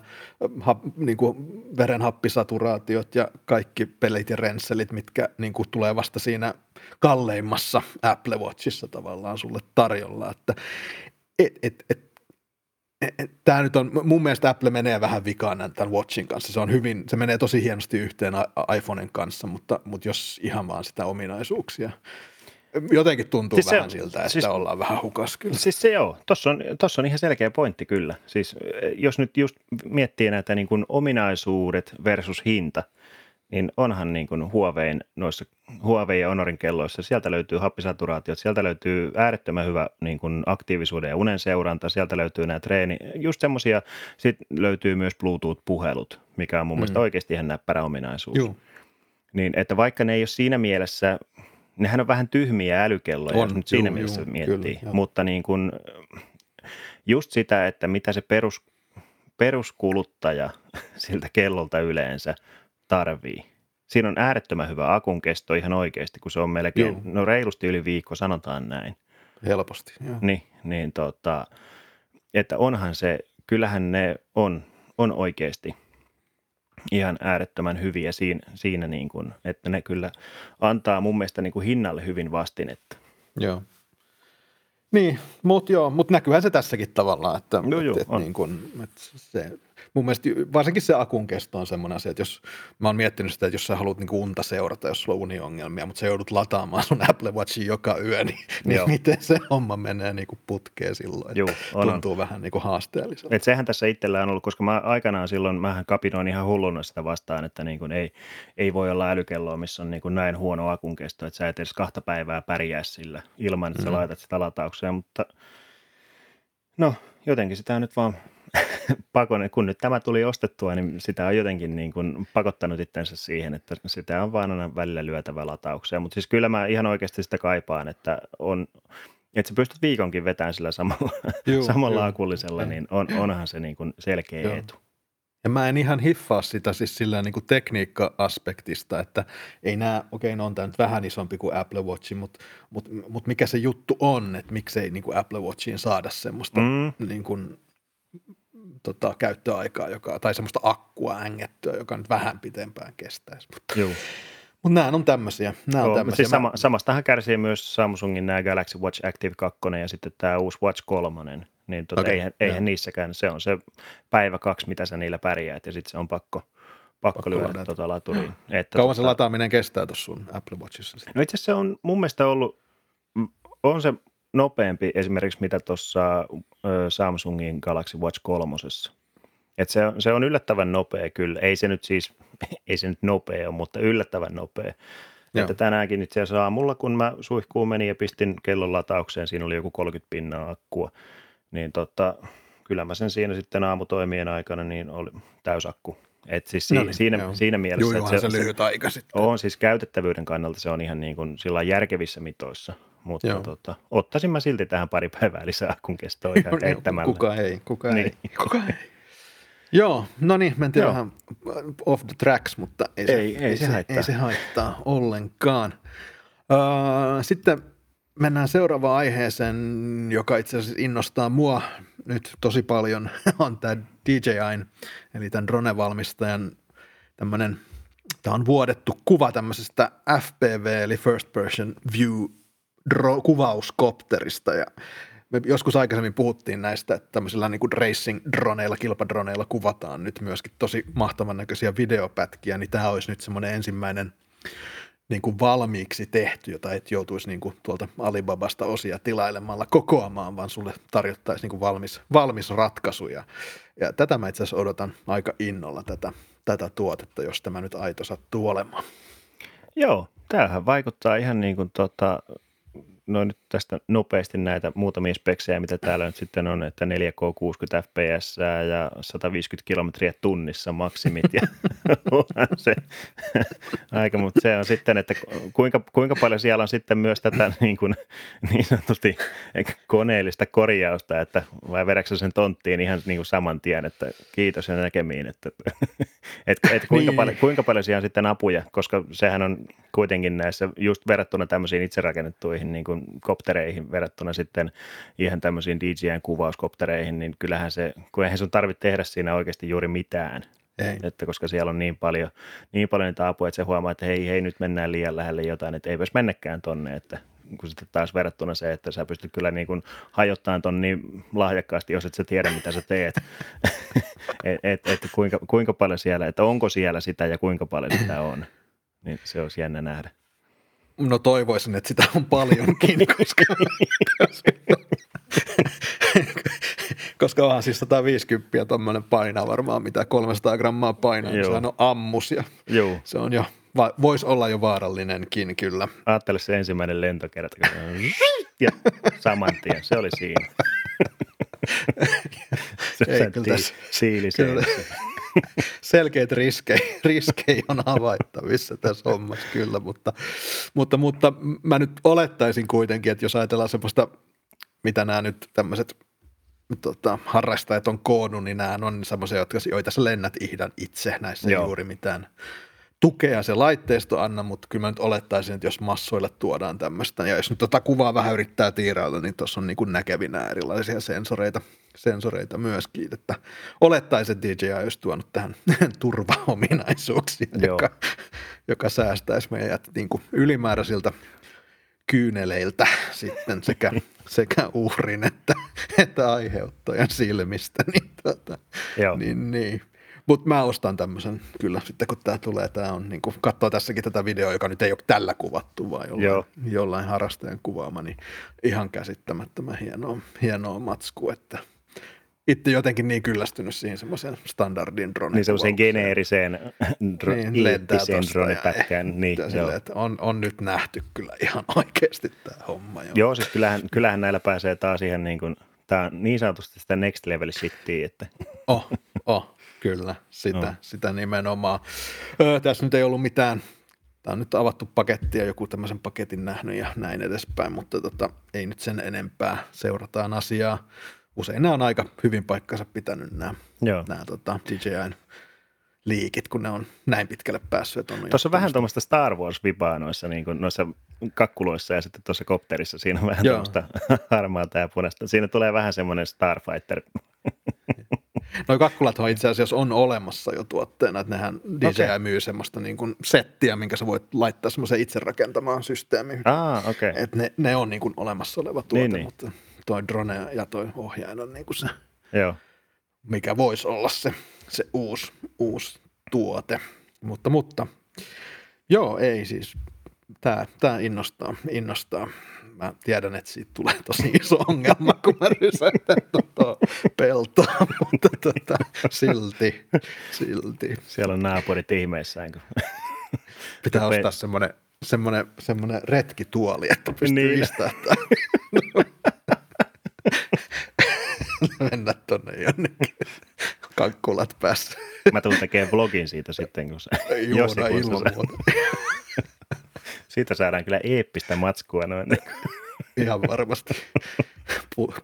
ha, niin kuin verenhappisaturaatiot ja kaikki pelit ja rensselit, mitkä niin kuin tulee vasta siinä kalleimmassa Apple Watchissa tavallaan sulle tarjolla. Että et, et, et, Tämä nyt on, mun mielestä Apple menee vähän vikaan tämän Watchin kanssa. Se on hyvin, se menee tosi hienosti yhteen iPhoneen kanssa, mutta, mutta jos ihan vaan sitä ominaisuuksia. Jotenkin tuntuu siis vähän se, siltä, että siis, ollaan vähän hukas kyllä. Siis se joo, tuossa on, tossa on ihan selkeä pointti kyllä. Siis jos nyt just miettii näitä niin kuin ominaisuudet versus hinta – niin onhan niin kuin Huawei, noissa, Huawei ja Honorin kelloissa, sieltä löytyy happisaturaatiot, sieltä löytyy äärettömän hyvä niin kuin aktiivisuuden ja unen seuranta, sieltä löytyy nämä treeni, just semmoisia, sitten löytyy myös Bluetooth-puhelut, mikä on mun mm. mielestä oikeasti ihan näppärä ominaisuus. Juh. Niin, että vaikka ne ei ole siinä mielessä, nehän on vähän tyhmiä älykelloja, on, jos nyt siinä juu, mielessä juu, miettii, kyllä, mutta niin kuin, just sitä, että mitä se perus, peruskuluttaja siltä kellolta yleensä – tarvii. Siinä on äärettömän hyvä akun kesto ihan oikeasti, kun se on melkein, joo. no reilusti yli viikko, sanotaan näin. Helposti, joo. Niin, niin tota, että onhan se, kyllähän ne on, on oikeasti ihan äärettömän hyviä siinä, siinä niin kuin, että ne kyllä antaa mun mielestä niin kuin hinnalle hyvin vastinetta. Joo. Niin, mutta joo, mutta näkyyhän se tässäkin tavallaan, että, no joo, että, niin kuin, että se mun mielestä varsinkin se akun kesto on semmoinen asia, että jos mä oon miettinyt sitä, että jos sä haluat niinku unta seurata, jos sulla on uniongelmia, mutta sä joudut lataamaan sun Apple Watchin joka yö, niin, niin miten se homma menee niinku putkeen silloin, Joo, on, tuntuu on. vähän niinku haasteelliselta. Et sehän tässä itsellä on ollut, koska mä aikanaan silloin, mähän kapinoin ihan hulluna sitä vastaan, että niin kuin ei, ei voi olla älykelloa, missä on niin kuin näin huono akun kesto, että sä et edes kahta päivää pärjää sillä ilman, että sä mm. laitat sitä lataukseen, mutta no jotenkin sitä nyt vaan pakonen, kun nyt tämä tuli ostettua, niin sitä on jotenkin niin kuin pakottanut itsensä siihen, että sitä on vaan aina välillä lyötävä latauksia. Mutta siis kyllä mä ihan oikeasti sitä kaipaan, että on, että sä pystyt viikonkin vetämään sillä samalla, juu, samalla juu. akullisella, niin on, onhan se niin kuin selkeä Joo. etu. Ja mä en ihan hiffaa sitä siis sillä niin kuin tekniikka-aspektista, että ei nämä, okei, okay, ne on tämä nyt vähän isompi kuin Apple Watch, mutta, mutta, mutta mikä se juttu on, että miksei niin kuin Apple Watchiin saada semmoista mm. niin kuin tota, käyttöaikaa, joka, tai semmoista akkua ängettyä, joka nyt vähän pitempään kestäisi. Mutta, Joo. Mutta nämä on tämmöisiä. Nämä on tämmöisiä. Siis sama, samastahan kärsii myös Samsungin nämä Galaxy Watch Active 2 ja sitten tämä uusi Watch 3. Niin tota, okay, eihän, eihän niissäkään, se on se päivä kaksi, mitä sä niillä pärjäät ja sitten se on pakko, pakko, pakko lyödä tuota laturiin. Että Kauan tota, se lataaminen kestää tuossa sun Apple Watchissa? No itse asiassa se on mun mielestä ollut, on se nopeampi esimerkiksi mitä tuossa Samsungin Galaxy Watch 3. Et se, on, se on yllättävän nopea kyllä. Ei se nyt siis, ei se nyt nopea ole, mutta yllättävän nopea. Joo. Että tänäänkin itse asiassa aamulla, kun mä suihkuun menin ja pistin kellon lataukseen, siinä oli joku 30 pinnaa akkua, niin tota, kyllä mä sen siinä sitten aamutoimien aikana niin oli täysakku. Et siis no niin, siinä, siinä mielessä, Juu, että se, se lyhyt aika sitten. On siis käytettävyyden kannalta se on ihan niin kuin sillä järkevissä mitoissa. Mutta tota, ottaisin mä silti tähän pari päivää lisää, kun kestoo ihan heittämällä. Kuka ei, kuka niin. ei, kuka ei. Joo, no niin, mentiin Joo. vähän off the tracks, mutta ei, ei, se, ei, ei, se, haittaa. ei se haittaa ollenkaan. Uh, sitten mennään seuraavaan aiheeseen, joka itse asiassa innostaa mua nyt tosi paljon, on tämä DJIn, eli tämän drone-valmistajan tämmöinen Tämä on vuodettu kuva tämmöisestä FPV eli First Person View dro- kuvauskopterista ja me joskus aikaisemmin puhuttiin näistä, että tämmöisillä niin racing-droneilla, kilpadroneilla kuvataan nyt myöskin tosi mahtavan näköisiä videopätkiä, niin tämä olisi nyt semmoinen ensimmäinen niin kuin valmiiksi tehty, jota et joutuisi niin kuin tuolta Alibabasta osia tilailemalla kokoamaan, vaan sulle tarjottaisiin niin kuin valmis, valmis ratkaisu. Ja, ja tätä mä itse asiassa odotan aika innolla tätä, tätä tuotetta, jos tämä nyt aito sattuu olemaan. Joo, tämähän vaikuttaa ihan niin kuin tota, no nyt tästä nopeasti näitä muutamia speksejä, mitä täällä nyt sitten on, että 4K 60 fps ja 150 kilometriä tunnissa maksimit ja se aika, mutta se on sitten, että kuinka, kuinka paljon siellä on sitten myös tätä niin, kuin, niin sanotusti koneellista korjausta, että vai vedäksä sen tonttiin ihan niin kuin saman tien, että kiitos ja näkemiin, että, että, että kuinka, niin. paljon, kuinka paljon siellä on sitten apuja, koska sehän on kuitenkin näissä just verrattuna tämmöisiin itse rakennettuihin niin kuin koptereihin verrattuna sitten ihan tämmöisiin DJIn kuvauskoptereihin, niin kyllähän se, kun eihän sun tarvitse tehdä siinä oikeasti juuri mitään. Ei. Että koska siellä on niin paljon, niin paljon niitä apuja, että se huomaa, että hei, hei, nyt mennään liian lähelle jotain, että ei voisi mennäkään tonne, että kun sitten taas verrattuna se, että sä pystyt kyllä niin kuin hajottamaan ton niin lahjakkaasti, jos et sä tiedä, mitä sä teet. että et, et kuinka, kuinka paljon siellä, että onko siellä sitä ja kuinka paljon sitä on. Niin se olisi jännä nähdä. No toivoisin, että sitä on paljonkin, koska, koska onhan siis 150 tuommoinen painaa varmaan, mitä 300 grammaa painaa, niin sehän on ammus ja Joo. se on jo, voisi olla jo vaarallinenkin kyllä. Ajattele se ensimmäinen lentokerta, ja saman tien, se oli siinä. se Ei, kyllä tässä, siili kyllä, selkeät riskejä, riskejä on havaittavissa tässä hommassa kyllä, mutta, mutta, mutta mä nyt olettaisin kuitenkin, että jos ajatellaan semmoista, mitä nämä nyt tämmöiset tota, harrastajat on koonnut, niin nämä on semmoisia, jotka, joita sä lennät ihan itse, näissä Joo. juuri mitään tukea se laitteisto anna, mutta kyllä mä nyt olettaisin, että jos massoille tuodaan tämmöistä, ja jos nyt tota kuvaa vähän yrittää tiirailla, niin tuossa on niin kuin näkevinä erilaisia sensoreita, sensoreita myöskin, että olettaisin, että DJI olisi tuonut tähän turvaominaisuuksia, joka, joka säästäisi meidät niin kuin ylimääräisiltä kyyneleiltä sitten sekä, sekä uhrin että, että aiheuttajan silmistä. Niin, tota, niin, niin. Mutta mä ostan tämmöisen kyllä sitten, kun tämä tulee. Tämä on, niin kuin katsoo tässäkin tätä videoa, joka nyt ei ole tällä kuvattu, vaan jollain, Joo. jollain harrastajan kuvaama, niin ihan käsittämättömän hienoa, hienoa matsku, että itse jotenkin niin kyllästynyt siihen semmoiseen standardin drone Niin semmoiseen geneeriseen dro- niin, eettiseen dronepätkään. Niin, sille, että on, on, nyt nähty kyllä ihan oikeasti tämä homma. Joo, joo siis kyllähän, kyllähän näillä pääsee taas ihan niin kuin, tämä on niin sanotusti sitä next level shittiä, että... Oh, oh. Kyllä, sitä, no. sitä nimenomaan. Öö, tässä nyt ei ollut mitään, tämä on nyt avattu paketti ja joku tämmöisen paketin nähnyt ja näin edespäin, mutta tota, ei nyt sen enempää. Seurataan asiaa. Usein nämä on aika hyvin paikkansa pitänyt nämä, Joo. nämä tota, DJIn liikit, kun ne on näin pitkälle päässyt. On tuossa on vähän tuommoista Star Wars-vipaa noissa, niin kuin noissa kakkuloissa ja sitten tuossa kopterissa. Siinä on vähän tuommoista harmaata ja punaista. Siinä tulee vähän semmoinen Starfighter Noin kakkulat itse asiassa on olemassa jo tuotteena, että nehän DJI okay. myy semmoista niin kuin settiä, minkä sä voit laittaa semmoisen itse rakentamaan systeemiin. Ah, okay. Et ne, ne on niin kuin olemassa oleva tuote, niin, niin. mutta toi drone ja toi ohjain on niin kuin se, Joo. mikä voisi olla se, se uusi, uusi tuote. Mutta, mutta joo, ei siis, tämä, tämä innostaa, innostaa mä tiedän, että siitä tulee tosi iso ongelma, kun mä rysäytän tuota peltoa, mutta tota, silti, silti. Siellä on naapurit ihmeissään. Kun... Pitää ostaa semmoinen, semmoinen, semmoinen retkituoli, että pystyy niin. istää Mennä tonne jonnekin. Kankkulat päässä. Mä tulen tekemään vlogin siitä sitten, kun se Juoda ilman muuta. Siitä saadaan kyllä eeppistä matskua noin. Ihan varmasti.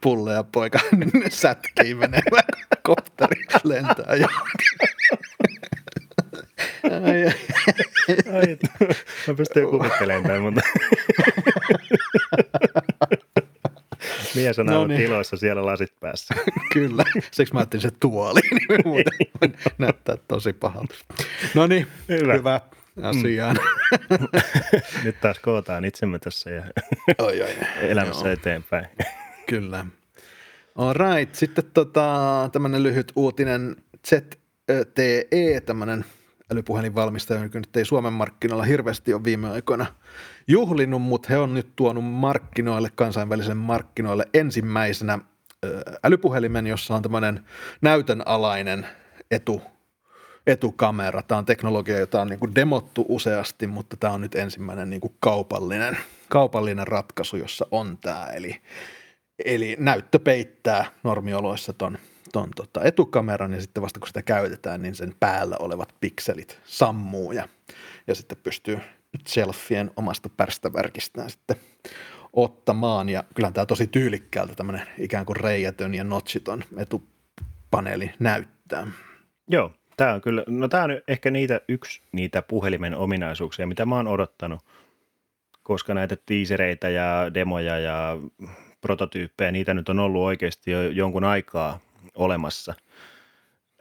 Pulle ja poika sätkii menevä kopteri lentää jo. Ai, ai, ai. Mä pystyn kuvittelemaan tämän, mutta... Mies on no niin. tiloissa siellä lasit päässä. Kyllä, siksi mä ajattelin se tuoli, niin muuten näyttää tosi pahalta. No niin, hyvä. hyvä asiaan. Nyt taas kootaan itsemme tässä ja oi, oi. elämässä Joo. eteenpäin. Kyllä. All right. Sitten tota, tämmöinen lyhyt uutinen. ZTE, tämmöinen älypuhelinvalmistaja, joka nyt ei Suomen markkinoilla hirveästi ole viime aikoina juhlinut, mutta he on nyt tuonut markkinoille, kansainvälisen markkinoille ensimmäisenä älypuhelimen, jossa on tämmöinen näytönalainen etu, etukamera. Tämä on teknologia, jota on niin kuin demottu useasti, mutta tämä on nyt ensimmäinen niin kuin kaupallinen, kaupallinen ratkaisu, jossa on tämä. Eli, eli näyttö peittää normioloissa ton, ton tota etukameran ja sitten vasta kun sitä käytetään, niin sen päällä olevat pikselit sammuu ja, ja sitten pystyy selfien omasta pärstävärkistään sitten ottamaan. Ja kyllähän tämä tosi tyylikkäältä tämmöinen ikään kuin reijätön ja notchiton etupaneeli näyttää. Joo, tämä on kyllä, no tämä on ehkä niitä, yksi niitä puhelimen ominaisuuksia, mitä mä oon odottanut, koska näitä tiisereitä ja demoja ja prototyyppejä, niitä nyt on ollut oikeasti jo jonkun aikaa olemassa.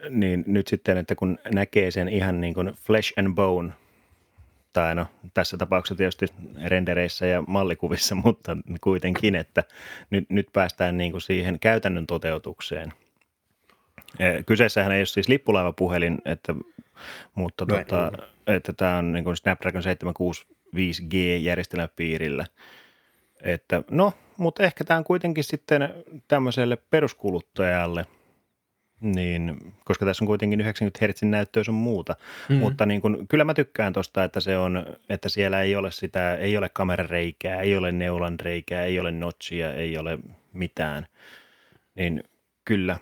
Niin nyt sitten, että kun näkee sen ihan niin kuin flesh and bone, tai no tässä tapauksessa tietysti rendereissä ja mallikuvissa, mutta kuitenkin, että nyt, nyt päästään niin kuin siihen käytännön toteutukseen. Eh, Kyseessähän ei ole siis lippulaivapuhelin, että, mutta No tota, että tämä on niin kuin Snapdragon 765G järjestelmäpiirillä. Että no, mutta ehkä tämä on kuitenkin sitten tämmöiselle peruskuluttajalle, niin, koska tässä on kuitenkin 90 Hz näyttöä sun muuta, Mm. mm. mutta niin kun, kyllä mä tykkään tosta, että se on, että siellä ei ole sitä, ei ole kamerareikää, ei ole neulan reikää, ei ole notchia, ei ole mitään, niin kyllä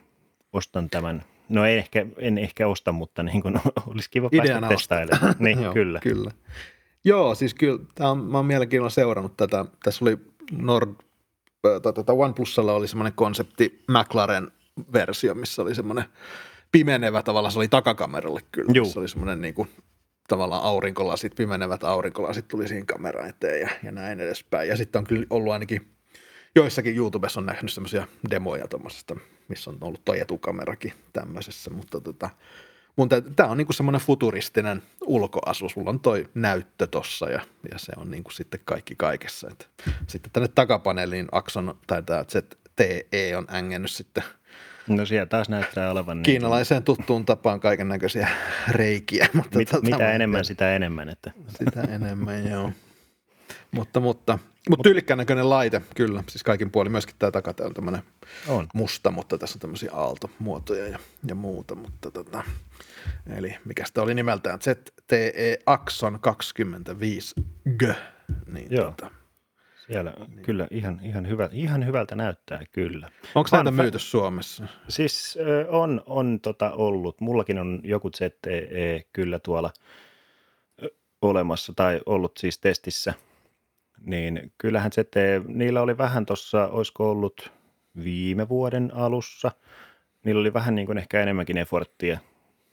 ostan tämän. No ei ehkä, en ehkä osta, mutta niin kun, olisi kiva Ideana päästä testailemaan. Niin, Joo, kyllä. kyllä. Joo, siis kyllä, tää on, mä oon mielenkiinnolla seurannut tätä. Tässä oli Nord, tai tota OnePlusalla oli semmoinen konsepti McLaren-versio, missä oli semmoinen pimenevä tavallaan, se oli takakameralla kyllä, Juu. missä oli semmoinen niin kuin, tavallaan aurinkolasit, pimenevät aurinkolasit tuli siihen kameraan eteen ja, ja näin edespäin. Ja sitten on kyllä ollut ainakin joissakin YouTubessa on nähnyt semmoisia demoja tuommoisesta, missä on ollut toi etukamerakin tämmöisessä, mutta tota, mun tämä on niinku semmoinen futuristinen ulkoasu, sulla on toi näyttö tossa ja, ja se on niinku sitten kaikki kaikessa. Et sitten tänne takapaneeliin Axon tai tämä ZTE on ängennyt sitten No siellä taas näyttää olevan niin, kiinalaiseen tuttuun tapaan kaiken näköisiä reikiä. Mutta mit, tota, mitä enemmän, sitä enemmän. Että, sitä enemmän, joo. Mutta, mutta, mutta tyylikkään näköinen laite, kyllä. Siis kaikin puolin myöskin tämä takata on tämmöinen on. musta, mutta tässä on tämmöisiä aaltomuotoja ja, ja muuta. Mutta tota, eli mikä sitä oli nimeltään? ZTE Axon 25G. Niin, Joo. tota, Siellä kyllä ihan, ihan, hyvä, ihan hyvältä näyttää kyllä. onko näitä myyty Suomessa? Siis on, on tota ollut, mullakin on joku ZTE kyllä tuolla olemassa tai ollut siis testissä, niin kyllähän ZTE, niillä oli vähän tuossa, olisiko ollut viime vuoden alussa, niillä oli vähän niin kuin ehkä enemmänkin efforttia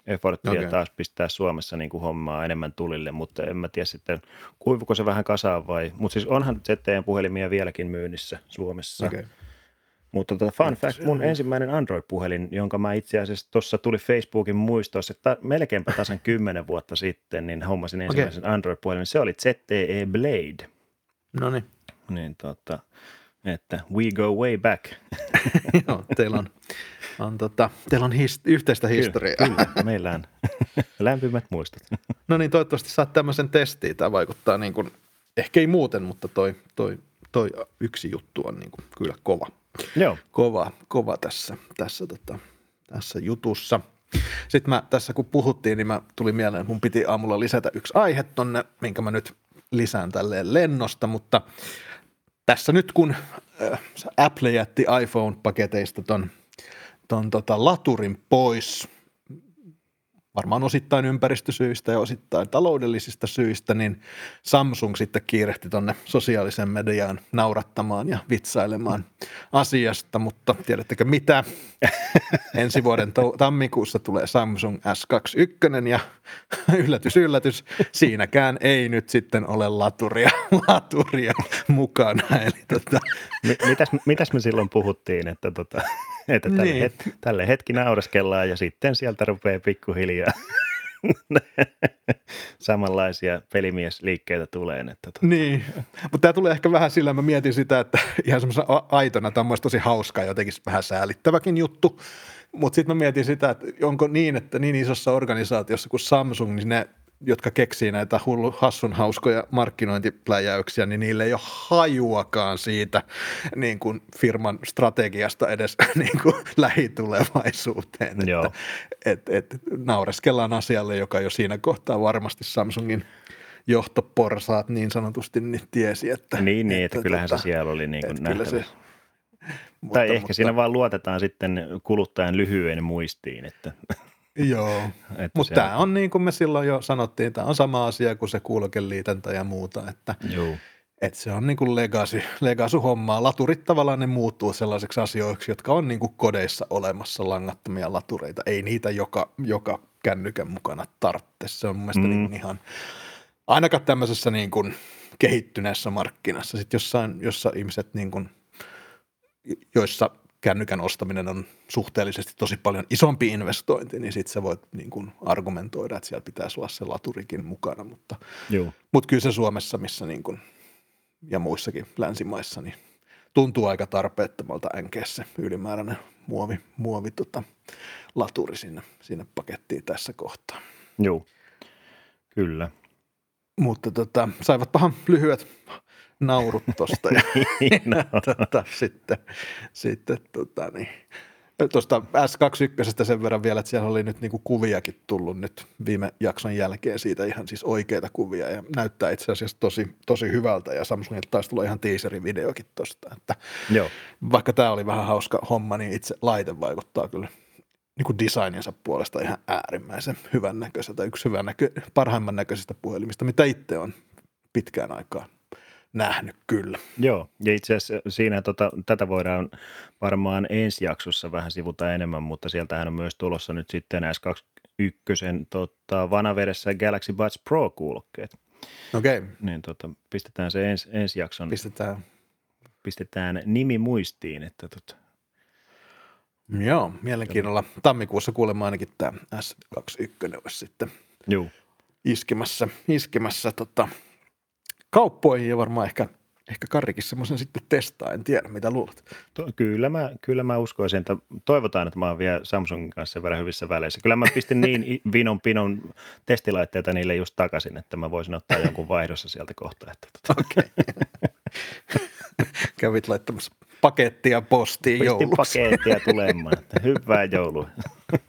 Okei. okay. taas pistää Suomessa niin kuin hommaa enemmän tulille, mutta en mä tiedä sitten, kuivuko se vähän kasaan vai, mutta siis onhan ZTEn puhelimia vieläkin myynnissä Suomessa. Okei. Mutta tota, fun fact, mun ensimmäinen Android-puhelin, jonka mä itse asiassa tuossa tuli Facebookin muistoissa, että melkeinpä tasan kymmenen vuotta sitten, niin hommasin ensimmäisen Android-puhelin. Se oli ZTE Blade. No niin, Niin tota, että we go way back. joo, teillä on, on tota, teillä on his, yhteistä historiaa. Kyllä, kyllä, meillä on lämpimät muistot. No niin, toivottavasti saat tämmöisen testiin. Tämä vaikuttaa niin kuin, ehkä ei muuten, mutta toi, toi, toi yksi juttu on niin kuin kyllä kova. Joo, Kova, kova tässä, tässä, tota, tässä jutussa. Sitten mä tässä kun puhuttiin, niin mä tuli mieleen, että mun piti aamulla lisätä yksi aihe tonne, minkä mä nyt lisään tälleen lennosta, mutta tässä nyt kun äh, Apple jätti iPhone-paketeista ton, ton tota laturin pois, varmaan osittain ympäristösyistä ja osittain taloudellisista syistä, niin Samsung sitten kiirehti tuonne sosiaalisen mediaan naurattamaan ja vitsailemaan asiasta, mutta tiedättekö mitä? Ensi vuoden tammikuussa tulee Samsung S21 ja yllätys, yllätys, siinäkään ei nyt sitten ole laturia, laturia mukana. Eli tota, Mi- mitäs, mitäs me silloin puhuttiin, että, tota, että tälle, Niin. het, tälle hetki naureskellaan ja sitten sieltä rupeaa pikkuhiljaa Samanlaisia pelimiesliikkeitä tulee. Että tota. Niin, mutta tämä tulee ehkä vähän sillä, mä mietin sitä, että ihan semmoisena aitona tämä on tosi hauskaa jotenkin vähän säälittäväkin juttu, mutta sitten mä mietin sitä, että onko niin, että niin isossa organisaatiossa kuin Samsung, niin ne jotka keksii näitä hullu, hassun hauskoja markkinointipläjäyksiä, niin niille ei ole hajuakaan siitä niin kuin firman strategiasta edes niin kuin lähitulevaisuuteen. Joo. Että, et, et, naureskellaan asialle, joka jo siinä kohtaa varmasti Samsungin johtoporsaat niin sanotusti niin tiesi, että... Niin, niin että, että kyllähän tota, se siellä oli niin kuin nähtävissä. Se, mutta, tai ehkä mutta, siinä vaan luotetaan sitten kuluttajan lyhyen muistiin, että Joo, mutta tämä on niin kuin me silloin jo sanottiin, tämä on sama asia kuin se kuulokeliitäntä ja muuta, että Joo. että se on niin kuin legacy, legacy hommaa. Laturit tavallaan ne muuttuu sellaiseksi asioiksi, jotka on niin kuin kodeissa olemassa langattomia latureita. Ei niitä joka, joka kännykän mukana tarvitse. Se on mun mielestä mm. niin ihan, ainakaan tämmöisessä niin kuin kehittyneessä markkinassa. Sitten jossain, jossa ihmiset niin kuin, joissa – kännykän ostaminen on suhteellisesti tosi paljon isompi investointi, niin sitten sä voit niin kuin argumentoida, että siellä pitäisi olla se laturikin mukana, mutta, mutta kyllä se Suomessa missä niin kuin, ja muissakin länsimaissa niin tuntuu aika tarpeettomalta änkeä se ylimääräinen muovi, muovi tota, laturi sinne, sinne pakettiin tässä kohtaa. Joo, kyllä. Mutta tota, saivatpahan lyhyet naurut tuosta. Ja, niin, no. tota, sitten, sitten tota, niin. Tuosta S21 sen verran vielä, että siellä oli nyt niinku kuviakin tullut nyt viime jakson jälkeen siitä ihan siis oikeita kuvia ja näyttää itse asiassa tosi, tosi hyvältä ja Samsungilta taisi tulla ihan teaserivideokin tuosta, että Joo. vaikka tämä oli vähän hauska homma, niin itse laite vaikuttaa kyllä niin kuin designinsa puolesta ihan äärimmäisen hyvän näköiseltä, yksi hyvän näkö, parhaimman näköisistä puhelimista, mitä itse on pitkään aikaan nähnyt kyllä. Joo, ja itse asiassa siinä tota, tätä voidaan varmaan ensi jaksossa vähän sivuta enemmän, mutta sieltähän on myös tulossa nyt sitten S21 tota, vanavedessä Galaxy Buds Pro-kuulokkeet. Okei. Okay. Niin tota, pistetään se ens, ensi jakson. Pistetään. Pistetään nimi muistiin, että tota, Joo, mielenkiinnolla. Tammikuussa kuulemma ainakin tämä S21 olisi sitten Joo. iskemässä, iskemässä tota, kauppoihin ja varmaan ehkä, ehkä Karrikin semmoisen sitten testaa, en tiedä, mitä luulet. To, kyllä, mä, kyllä mä uskoisin, että toivotaan, että mä oon vielä Samsungin kanssa sen verran hyvissä väleissä. Kyllä mä pistin niin vinon pinon testilaitteita niille just takaisin, että mä voisin ottaa jonkun vaihdossa sieltä kohta. Että tota. Okay. Kävit laittamassa pakettia postiin Pistin jouluksi. pakettia tulemaan. Hyvää joulua.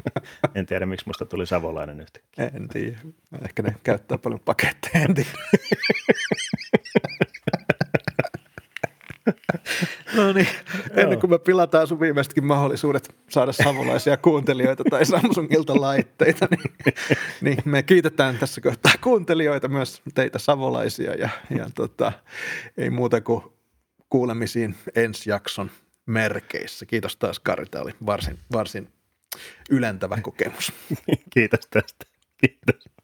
en tiedä, miksi musta tuli savolainen yhtäkkiä. En tiedä. Ehkä ne käyttää paljon paketteja, en tiedä. No niin, ennen kuin me pilataan sun viimeisetkin mahdollisuudet saada savolaisia kuuntelijoita tai Samsungilta laitteita, niin, niin me kiitetään tässä kohtaa kuuntelijoita, myös teitä savolaisia ja, ja tota, ei muuta kuin kuulemisiin ensi jakson merkeissä. Kiitos taas Kari, tämä oli varsin, varsin ylentävä kokemus. Kiitos tästä. Kiitos.